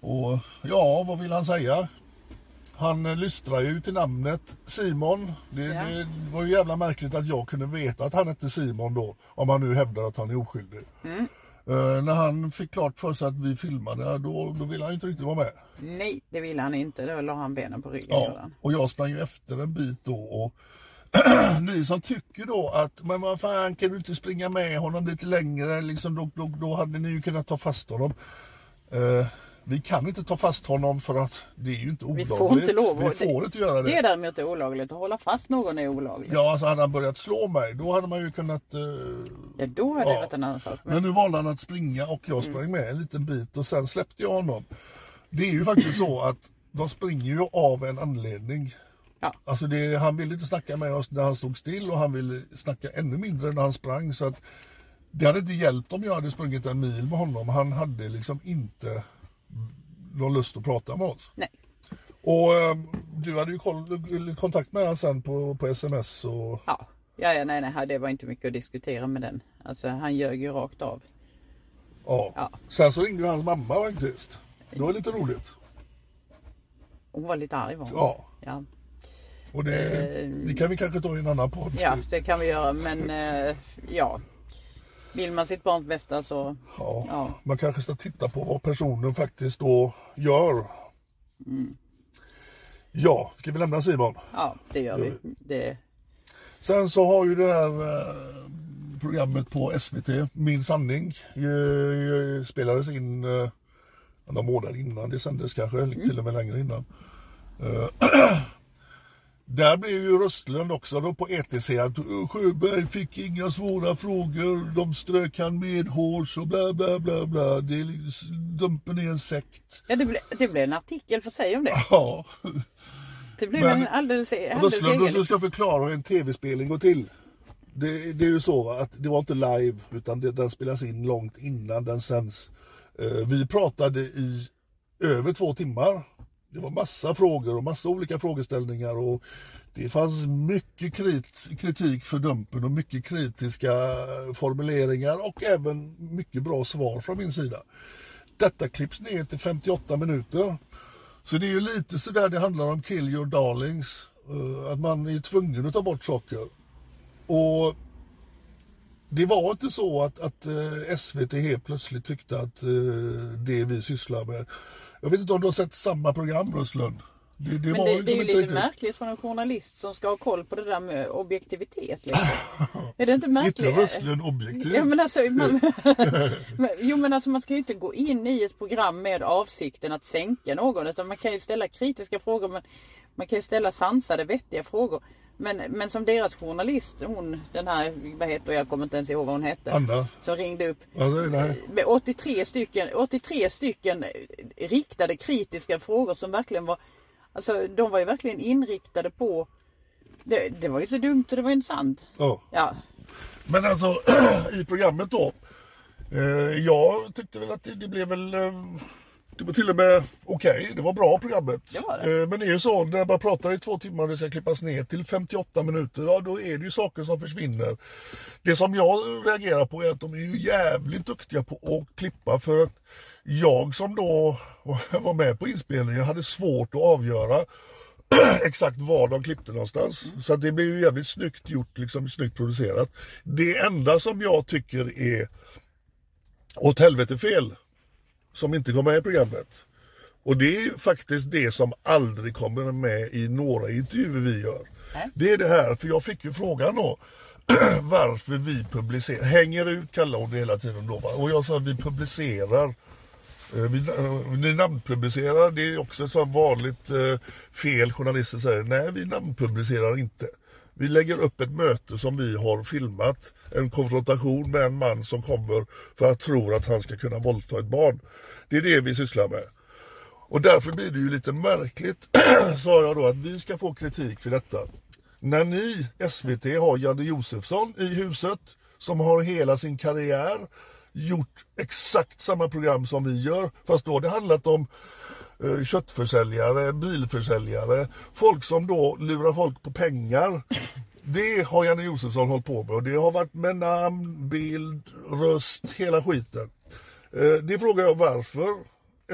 Och ja, vad vill han säga? Han eh, lystrar ju till namnet Simon. Det, Ja. det var ju jävla märkligt att jag kunde veta att han hette Simon då. Om han nu hävdar att han är oskyldig. Mm. Eh, när han fick klart för sig att vi filmade då, då ville han ju inte riktigt vara med. Nej, det ville han inte. Då la han benen på ryggen. Ja, och jag sprang ju efter en bit då och ni som tycker då att men vad fan kan du inte springa med honom lite längre liksom då, då, då hade ni ju kunnat ta fast honom. Eh, vi kan inte ta fast honom för att det är ju inte Vi olagligt. får inte lov Vi får inte göra det. Det är däremot olagligt. Att hålla fast någon är olagligt. Ja, alltså hade han börjat slå mig, då hade man ju kunnat... eh, Ja, då hade det Ja. varit en annan sak. Men Men, nu valde han att springa och jag sprang med en liten bit och sen släppte jag honom. Det är ju faktiskt så att de springer ju av en anledning. Ja. Alltså det, han ville inte snacka med oss när han stod still och han ville snacka ännu mindre när han sprang. Så att det hade inte hjälpt om jag hade sprungit en mil med honom. Han hade liksom inte någon lust att prata med oss. nej. Och eh, du hade ju kontakt med honom sen på, på sms och Ja. Ja, ja, nej, nej, det var inte mycket att diskutera med den. Alltså han ljög ju rakt av. ja. Ja. Sen så ringde ju hans mamma faktiskt. Det var lite roligt. Hon var lite arg var hon. Ja. Ja. Och det, Eh, det kan vi kanske ta i en annan podd. ja, det kan vi göra. Men eh, ja. Vill man sitt barns bästa så Ja, Ja. Man kanske ska titta på vad personen faktiskt då gör. Mm. Ja, ska vi lämna Simon? ja, det gör vi. Det, Sen så har ju det här eh, programmet på SVT, Min sanning, spelades in några månader innan det sändes kanske, eller till och med längre innan. Där blev ju Röstlund också då på ETC att "Ö, Sjöberg fick inga svåra frågor, de strök han medhårs och bla bla bla bla. Det är liksom, Dumpen är en sekt. ja, det, blev, det blev en artikel för sig om det. Ja, Det blev Men- en alldeles, alldeles Röstlund egen. som ska förklara hur en tv-spelning går till. Det, det är ju så att det var inte live utan det, den spelas in långt innan den sänds. Eh, vi pratade i över två timmar. Det var massa frågor och massa olika frågeställningar och det fanns mycket krit, kritik för Dumpen och mycket kritiska formuleringar och även mycket bra svar från min sida. Detta klipps ner till 58 minuter. Så det är ju lite sådär det handlar om kill your darlings. Eh, att man är tvungen att ta bort saker. Och det var inte så att, att eh, SVT helt plötsligt tyckte att eh, det vi sysslar med. Jag vet inte om du har sett samma program Röslund? Det, det Men det, liksom det är ju lite riktigt- märkligt från en journalist som ska ha koll på det där med objektivitet. Liksom. är det inte märkligt? Inte Röslund objektiv. Ja, men alltså, man, men, jo men alltså man ska ju inte gå in i ett program med avsikten att sänka någon utan man kan ju ställa kritiska frågor men man kan ju ställa sansade vettiga frågor. Men, men som deras journalist, hon den här, vad heter jag kommer inte ens ihåg vad hon hette. Anna. Som ringde upp Ja, det här. med 83 stycken, 83 stycken riktade kritiska frågor som verkligen var Alltså de var ju verkligen inriktade på Det, det var ju så dumt och det var ju inte sant. Ja. Ja, Men alltså i programmet då. Eh, jag tyckte väl att det, det blev väl eh, det var till och med okej, det var bra programmet. Det var det. Eh, men det är ju så, när man pratar i två timmar och det ska klippas ner till 58 minuter, ja då är det ju saker som försvinner. Det som jag reagerar på är att de är ju jävligt duktiga på att klippa för att jag som då var med på inspelningen hade svårt att avgöra exakt var de klippte någonstans. Så att det blev ju jävligt snyggt gjort, liksom snyggt producerat. Det enda som jag tycker är åt helvete fel, som inte kommer med i programmet. Och det är faktiskt det som aldrig kommer med i några intervjuer vi gör. Det är det här, för jag fick ju frågan då varför vi publicerar, hänger ut kallar hon det hela tiden då? Och jag sa att vi publicerar Eh, Vi, eh, ni namnpublicerar, det är också sånt vanligt eh, fel journalister säger. Nej, vi namnpublicerar inte. Vi lägger upp ett möte som vi har filmat, en konfrontation med en man som kommer för att tro att han ska kunna våldta ett barn. Det är det vi sysslar med. Och därför blir det ju lite märkligt, sa jag då, att vi ska få kritik för detta. När ni, SVT, har Janne Josefsson i huset som har hela sin karriär gjort exakt samma program som vi gör, fast då har det handlat om köttförsäljare, bilförsäljare, folk som då lurar folk på pengar. Det har Janne Josefsson hållit på med och det har varit med namn, bild, röst, hela skiten. Eh, det frågar jag varför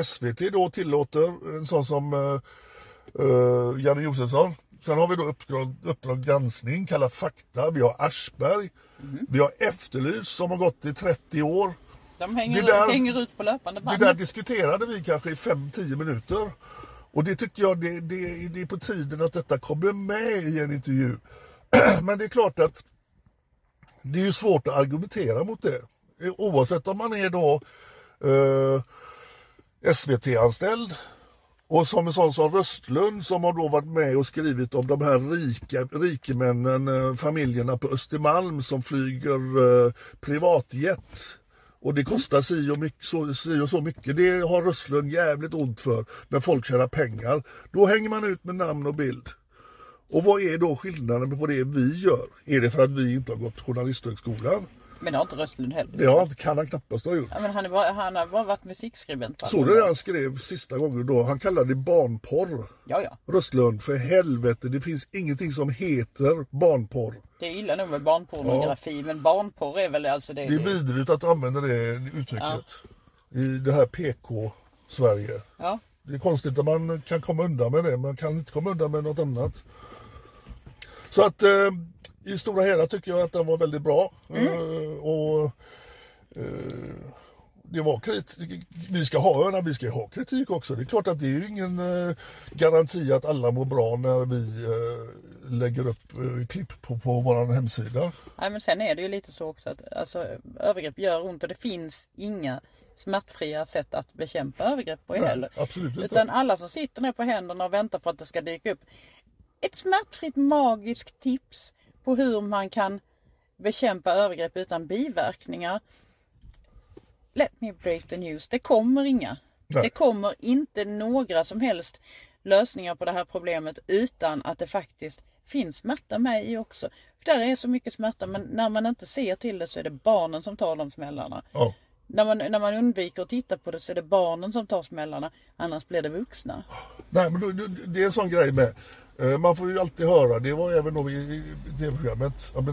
SVT då tillåter en sån som eh, eh, Janne Josefsson. Sen har vi då Uppdrag, uppdrag granskning, Kalla fakta, vi har Aschberg, vi har Efterlyst som har gått i 30 år. De hänger, Det där- hänger ut på löpande Det band. där diskuterade vi kanske i 5-10 minuter. Och det tycker jag det, det, det är på tiden att detta kommer med i en intervju. Men det är klart att det är ju svårt att argumentera mot det. Oavsett om man är då eh, SVT-anställd. Och som en sån som Röstlund som har då varit med och skrivit om de här rika, rikemännen, eh, familjerna på Östermalm som flyger eh, privatjet. Och det kostar si och, mycket, så, si och så mycket. Det har Rösslund jävligt ont för när folk tjänar pengar. Då hänger man ut med namn och bild. Och vad är då skillnaden på det vi gör? Är det för att vi inte har gått Journalisthögskolan? Men det har inte Röstlund heller. Det har, kan han knappast ha gjort. Ja, men han, är bara, han har bara varit musikskribent. på Såg du det han skrev sista gången då? Han kallade det barnporr. Ja, ja. Röstlund, för helvete, det finns ingenting som heter barnporr. Det är illa nog med barnpornografi, men barnporr är väl alltså det. Det är vidrigt att använda det uttrycket i det här PK-Sverige. Ja. Det är konstigt att man kan komma undan med det, man kan inte komma undan med något annat. Så att eh, i stora hela tycker jag att den var väldigt bra. Eh, och eh, det var kritik. Vi ska ha, vi ska ha kritik också. Det är klart att det är ingen garanti att alla mår bra när vi lägger upp klipp på, på vår hemsida. Nej, men sen är det ju lite så också att alltså, övergrepp gör ont och det finns inga smärtfria sätt att bekämpa övergrepp på Nej, heller. absolut inte. Utan alla som sitter ner på händerna och väntar på att det ska dyka upp ett smärtfritt magiskt tips på hur man kan bekämpa övergrepp utan biverkningar. Let me break the news. Det kommer inga. Nej. Det kommer inte några som helst lösningar på det här problemet utan att det faktiskt finns smärta med i också. För där är så mycket smärta men när man inte ser till det så är det barnen som tar de smällarna. Ja. När man, när man undviker att titta på det så är det barnen som tar smällarna. Annars blir det vuxna. Nej, men det är en sån grej med. Eh, Man får ju alltid höra, det var även då i tv-programmet. Ja,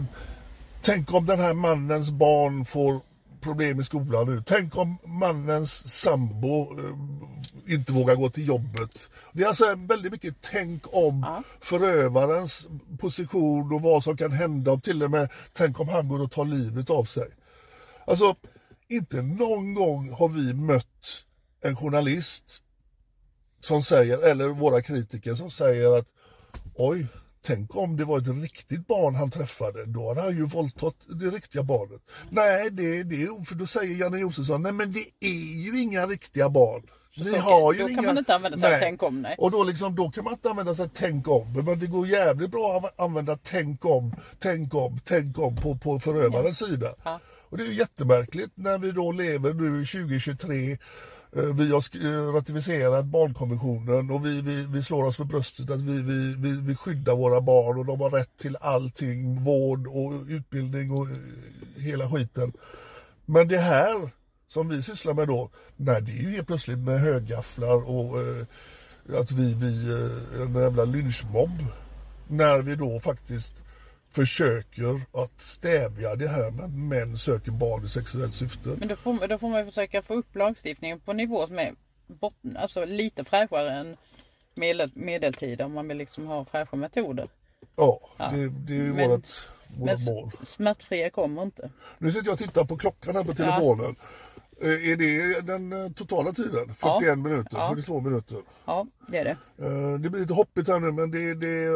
tänk om den här mannens barn får problem i skolan nu. Tänk om mannens sambo eh, inte vågar gå till jobbet. Det är alltså väldigt mycket tänk om förövarens position och vad som kan hända och till och med tänk om han går och tar livet av sig. Alltså, inte någon gång har vi mött en journalist som säger, eller våra kritiker som säger att oj, tänk om det var ett riktigt barn han träffade, då hade han ju våldtagit det riktiga barnet. Nej, det, det, för då säger Janne Josefsson, nej men det är ju inga riktiga barn. Ni så har ju då kan inga... man inte använda sig av tänk om, nej. Och då, liksom, då kan man inte använda sig av tänk om. Men det går jävligt bra att använda tänk om, tänk om, tänk om på, på förövarens sida. Och det är ju jättemärkligt när vi då lever nu 2023 eh, Eh, vi har eh, ratificerat barnkonventionen och vi, vi, vi slår oss för bröstet att vi, vi, vi, vi skyddar våra barn och de har rätt till allting, vård och utbildning och eh, hela skiten. Men det här som vi sysslar med då, nej det är ju helt plötsligt med högafflar och eh, att vi, vi eh, en jävla lynchmobb. När vi då faktiskt försöker att stävja det här med att män söker barn i sexuellt syfte. Men då får, då får man försöka få upp lagstiftningen på nivå som är botten, alltså lite fräschare än medel, medeltid om man vill liksom ha fräscha metoder. Ja, Ja. Det, det är ju Men- vårt, Men vårt s- mål. smärtfria kommer inte. Nu sitter jag och tittar på klockan här på telefonen. Eh, Är det den eh, totala tiden? 41 Ja. minuter, Ja. 42 minuter. Ja, det är det. Eh, Det blir lite hoppigt här nu men det, det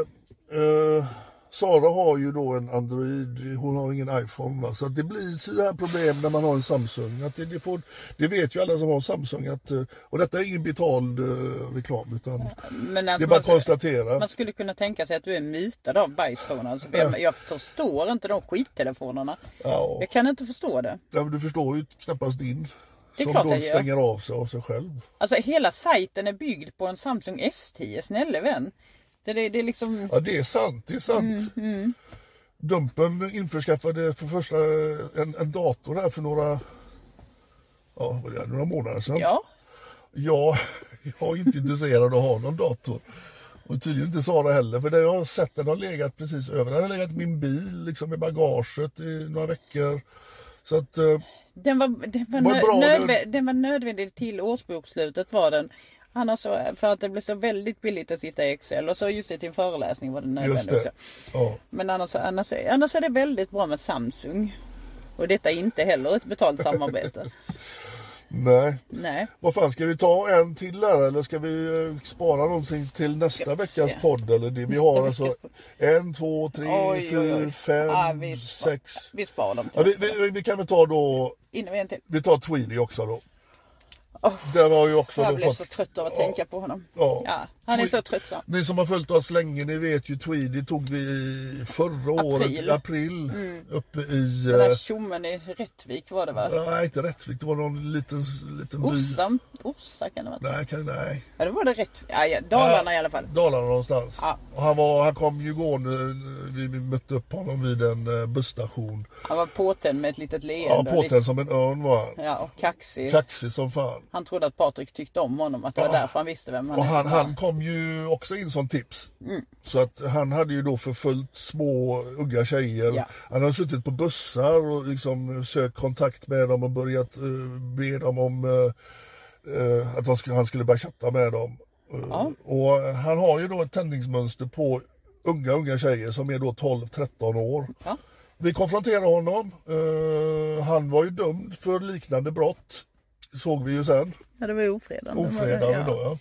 eh, Sara har ju då en Android, hon har ingen iPhone va? så att det blir så här problem när man har en Samsung. Att det, det, får, det vet ju alla som har Samsung att, eh, och detta är ingen betald eh, reklam utan Men det alltså, är bara att konstatera. man skulle kunna tänka sig att du är mutad av bajsfon. Alltså, jag, jag förstår inte de skittelefonerna. Ja, Jag kan inte förstå det. ja, men du förstår ju knappast din. Det som då stänger av sig av sig själv. Alltså hela sajten är byggd på en Samsung S10, snälla vän. Det, det, det är liksom... Ja det är sant, det är sant. Mm, Dumpen införskaffade för första en, en dator här för några, ja, vad är det, några månader sedan. Ja, Ja, jag är inte intresserad av att ha någon dator. Och tydligen inte Sara heller, för det jag har sett den har legat precis över. Den har legat i min bil, liksom i bagaget i några veckor. Så att, eh, den var, den var, Vad nö, bra nödvä- det- den var nödvändig till årsbokslutet var den. Annars så, för att det blev så väldigt billigt att sitta i Excel och så just det till en föreläsning var den just nödvändig det. också. Ja. Men annars, annars, annars är det väldigt bra med Samsung. Och detta är inte heller ett betalt samarbete. Nej. Nej. Vad fan, ska vi ta en till där eller ska vi eh, spara någonting till nästa veckans se. podd? Eller det? Vi Nästa har veckas alltså en, två, tre, Oj, fyra, oj. fem, Ja, vi, sex. vi sparar dem Ja, vi, vi, vi kan väl ta då, Innan vi en till. vi tar Tweedy också då. Där har ju också Jag blev så trött av att Ja. tänka på honom. Ja. Ja, han är så tröttsam. Ni som har följt oss länge, ni vet ju Tweedy tog vi förra året i april uppe i... Den där eh, tjommen i Rättvik var det va? Nej, inte Rättvik. Det var någon liten, liten by. Orsa, Orsa kan det vara. Nej, kan, nej. Ja, det var det rätt. Ja, ja, Dalarna i alla fall. Dalarna någonstans. Ja. Han, var, han kom ju gående, vi mötte upp honom vid en eh, busstation. Han var påtänd med ett litet leende. Ja, påtänd som en örn var han. Ja, och kaxig. Kaxig som fan. Han trodde att Patrik tyckte om honom, att det var Ja. därför han visste vem han Och är. han, han kom ju också in som tips. Mm. Så att han hade ju då förföljt små unga tjejer. Ja. Han har suttit på bussar och liksom sökt kontakt med dem och börjat uh, be dem om eh, eh, att skulle, han skulle börja chatta med dem. Ja. Och han har ju då ett tändningsmönster på unga, unga tjejer som är då 12-13 år. Ja. Vi konfronterade honom. Han var ju dömd för liknande brott. Såg vi ju sen. Ja, det var ju ofredande. Ofredande då ja.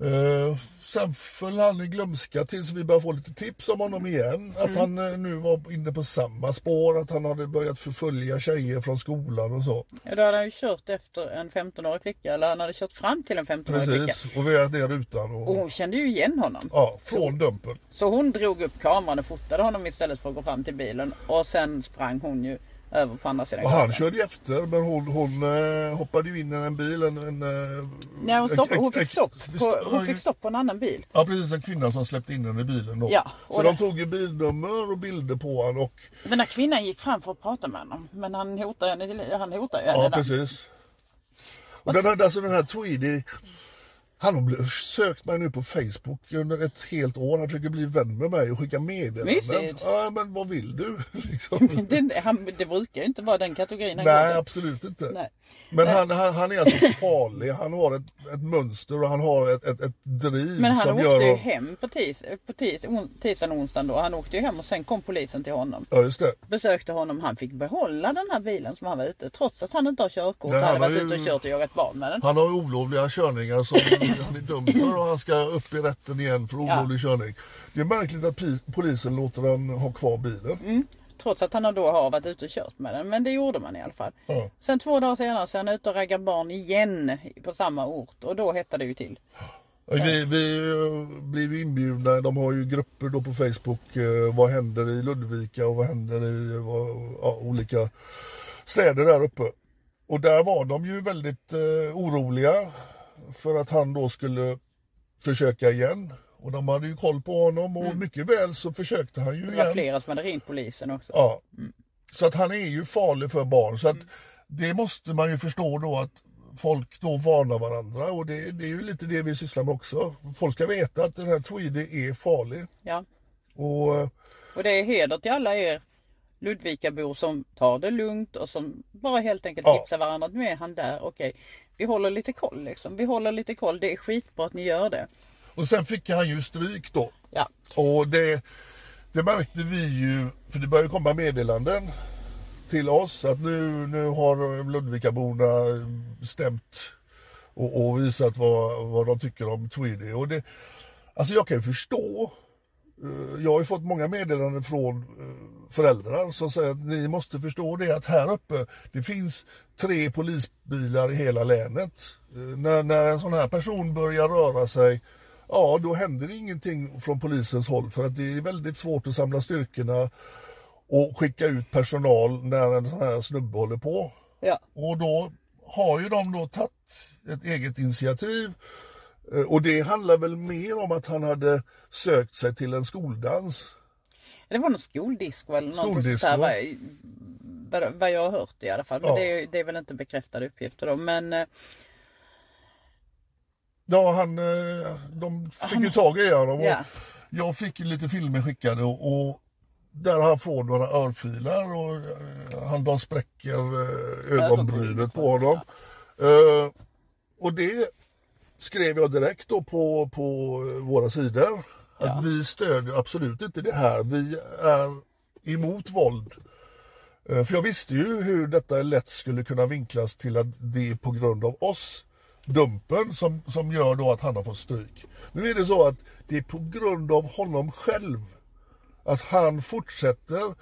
Eh, sen föll han i glömska tills vi började få lite tips om honom igen. Att Mm. han eh, nu var inne på samma spår, att han hade börjat förfölja tjejer från skolan och så. Ja, då hade han ju kört efter en 15-årig flicka, eller han hade kört fram till en 15-årig flicka. Precis, och vi hade ner rutan Och och... hon kände ju igen honom. Ja, från dumpen. Så hon drog upp kameran och fotade honom istället för att gå fram till bilen. Och sen sprang hon ju över på andra sidan Och han körde ju efter men hon, hon eh, hoppade ju in i en bil. En, en, eh, Nej, hon, stopp, hon fick stopp. På, hon fick stopp på en annan bil. Ja precis, en kvinna som släppte in henne i bilen då. Ja, så och de det- tog ju bilnummer och bilder på honom och Den där kvinnan gick fram för att prata med honom. Men han hotar henne, han hotar ju henne. Ja, precis. Och den, här, alltså den här Tweedy, han har sökt mig nu på Facebook under ett helt år. Han försöker bli vän med mig och skicka meddelanden. Mysigt. Ja, men vad vill du? liksom. Det, han, det brukar ju inte vara den kategorin han Nej, absolut inte. Nej. Men han, han, han är alltså farlig. Han har ett, ett mönster och han har ett, ett, ett driv Men han som åkte gör... ju hem på, tis, på tis, on, tisdagen och onsdagen då. Han åkte ju hem och sen kom polisen till honom. Ja, just det. Besökte honom. Han fick behålla den här bilen som han var ute trots att han inte har körkort. Nej, hade han har varit ju- ute och kört och jagat barn med den. Han har olovliga körningar som han är dömd för och han ska upp i rätten igen för Ja. olovlig körning. Det är märkligt att polisen låter han ha kvar bilen. Mm. Trots att han då har varit ute och kört med den. Men det gjorde man i alla fall. Ja. Sen två dagar senare så är han ute och raggar barn igen på samma ort. Och då hettade det ju till. Vi, vi eh, blev ju inbjudna, de har ju grupper då på Facebook, eh, vad händer i Ludvika och vad händer i eh, vad, ja, olika städer där uppe. Och där var de ju väldigt eh, oroliga för att han då skulle försöka igen. Och de hade ju koll på honom och mycket väl så försökte han ju Mm. Det var igen. flera som hade ringt polisen också. Ja. Så att han är ju farlig för barn. Så att det måste man ju förstå då att folk då varnar varandra och det, det är ju lite det vi sysslar med också. Folk ska veta att den här Tweedy är farlig. Ja. Och eh, Och det är heder till alla er Ludvikabor som tar det lugnt och som bara helt enkelt Ja. tipsar varandra. Nu är han där, okej. Vi håller lite koll liksom. Vi håller lite koll. Det är skitbra att ni gör det. Och sen fick han ju stryk då. Ja. Och det, det märkte vi ju, för det började komma meddelanden till oss att nu, nu har Ludvikaborna stämt och, och visat vad, vad de tycker om Tweedy. Och det, alltså jag kan ju förstå. Eh, Jag har ju fått många meddelanden från eh, föräldrar som säger att ni måste förstå det att här uppe det finns tre polisbilar i hela länet. Eh, När, när en sån här person börjar röra sig Ja, då händer ingenting från polisens håll för att det är väldigt svårt att samla styrkorna och skicka ut personal när en sån här snubbe håller på. Ja. Och då har ju de då tagit ett eget initiativ. Eh, Och det handlar väl mer om att han hade sökt sig till en skoldans. Det var någon skoldisco eller något sånt där. Vad, jag har hört i alla fall. Men Ja. det, är, det är väl inte bekräftade uppgifter då. Men eh, Ja, han, eh, de fick ju tag i honom. Ja. Jag fick lite filmer skickade och, och där han får några örfilar och han de spräcker ögonbrynet på honom. Eh, och det skrev jag direkt då på, på våra sidor. Att Ja. vi stödjer absolut inte det här. Vi är emot våld. Eh, För jag visste ju hur detta lätt skulle kunna vinklas till att det är på grund av oss, Dumpen, som, som gör då att han har fått stryk. Nu är det så att det är på grund av honom själv. Att han fortsätter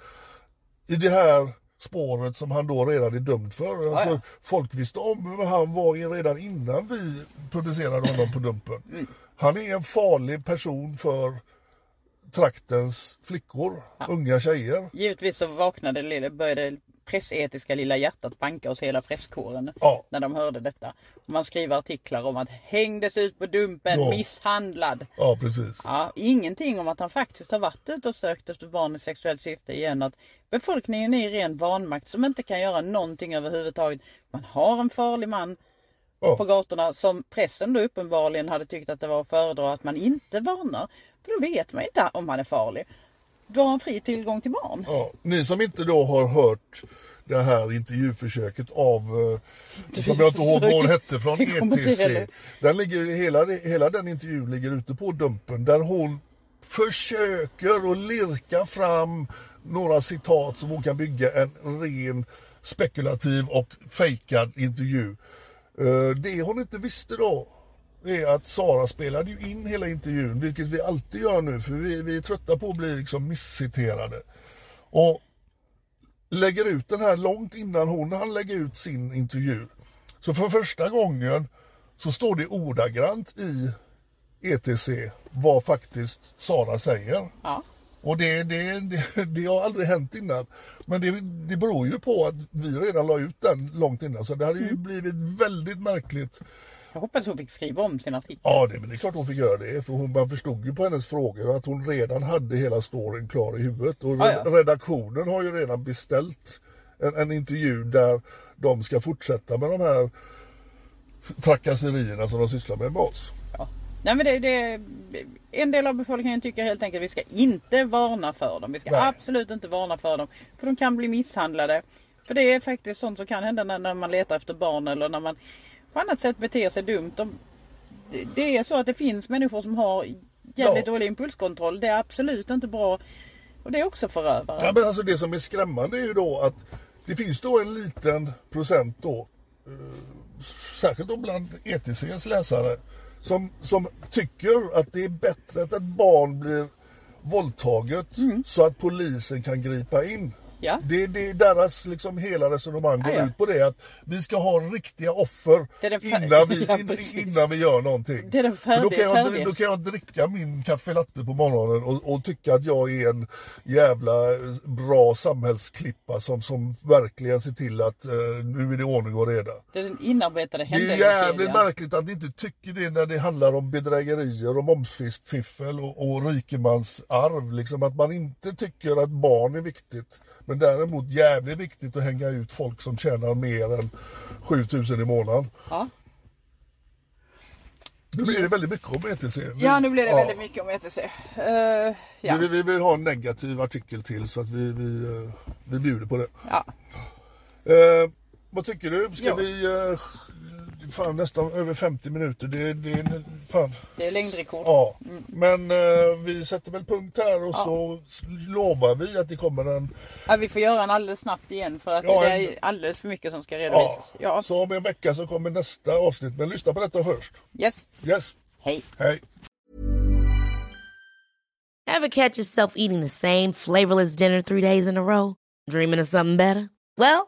i det här spåret som han då redan är dömd för. Alltså, Folk visste om hur han var redan innan vi publicerade honom på Dumpen. Mm. Han är en farlig person för traktens flickor, unga tjejer. Givetvis så vaknade det lilla, började pressetiska lilla hjärtat banka hos hela presskåren Ja. när de hörde detta. Och man skriver artiklar om att hängdes ut på Dumpen, Ja. misshandlad. Ja, precis. Ja, ingenting om att han faktiskt har varit ute och sökt efter barn i sexuellt syfte igen. Att befolkningen är i ren vanmakt som inte kan göra någonting överhuvudtaget. Man har en farlig man Ja. på gatorna som pressen då uppenbarligen hade tyckt att det var att föredra att man inte varnar. För då vet man inte om han är farlig. Då har han fri tillgång till barn. Ja, ni som inte då har hört det här intervjuförsöket av, eh, nu kommer jag inte ihåg vad hon hette från ETC. heller. Den ligger, hela, hela den intervjun ligger ute på Dumpen där hon försöker att lirka fram några citat som hon kan bygga en ren spekulativ och fejkad intervju. Eh, Det hon inte visste då är att Sara spelade ju in hela intervjun, vilket vi alltid gör nu för vi, vi är trötta på att bli liksom missciterade. Och lägger ut den här långt innan hon hann lägga ut sin intervju. Så för första gången så står det ordagrant i ETC vad faktiskt Sara säger. Ja. Och det, det, det, det har aldrig hänt innan. Men det, det beror ju på att vi redan la ut den långt innan. Så det hade ju blivit väldigt märkligt. Jag hoppas hon fick skriva om sin artikel. Ja, det, men det är klart hon fick göra det. För hon, man förstod ju på hennes frågor att hon redan hade hela storyn klar i huvudet. Och ja. redaktionen har ju redan beställt en, en intervju där de ska fortsätta med de här trakasserierna som de sysslar med med oss. Ja. Nej men det, det, en del av befolkningen tycker helt enkelt att vi ska inte varna för dem. Vi ska Nej. absolut inte varna för dem. För de kan bli misshandlade. För det är faktiskt sånt som kan hända när, när man letar efter barn eller när man på annat sätt beter sig dumt. De, det, är så att det finns människor som har jävligt Ja. dålig impulskontroll. Det är absolut inte bra. Och det är också förövare. Ja, men alltså det som är skrämmande är ju då att det finns då en liten procent då, eh, särskilt då bland ETCs läsare, som, som tycker att det är bättre att ett barn blir våldtaget så att polisen kan gripa in. Ja. Det, det är deras liksom hela resonemang går Ja, ut på det att vi ska ha riktiga offer innan, vi, Ja, in, innan vi gör någonting. Det är den För då, kan färdiga- jag, färdiga. då kan jag dricka min kaffe latte på morgonen och, och tycka att jag är en jävla bra samhällsklippa som, som verkligen ser till att eh, nu är det ordning och reda. Det är den inarbetade Det är jävligt märkligt att ni inte tycker det när det handlar om bedrägerier och momsfiffel och, och rikemansarv. Liksom att man inte tycker att barn är viktigt. Men däremot jävligt viktigt att hänga ut folk som tjänar mer än 7000 i månaden. Ja. Nu blir det väldigt mycket om ETC. ja, nu blir det Ja. väldigt mycket om ETC. Uh, ja. Vi, vi vill ha en negativ artikel till så att vi, vi, eh, vi bjuder på det. ja. Eh, vad tycker du? Ska Ja. vi... Eh, fan nästan över 50 minuter. Det, det, fan. Det är längdrekord. Ja, Mm. men eh, vi sätter väl punkt här och så lovar vi att det kommer en... Ja, vi får göra en alldeles snabbt igen för att Ja, det en- är alldeles för mycket som ska Ja, redovisas. Ja. Så om en vecka så kommer nästa avsnitt. Men lyssna på detta först. Yes. Yes, Hej. hej. Ever catch yourself eating the same flavorless dinner three days in a row? Dreaming of something better? Well,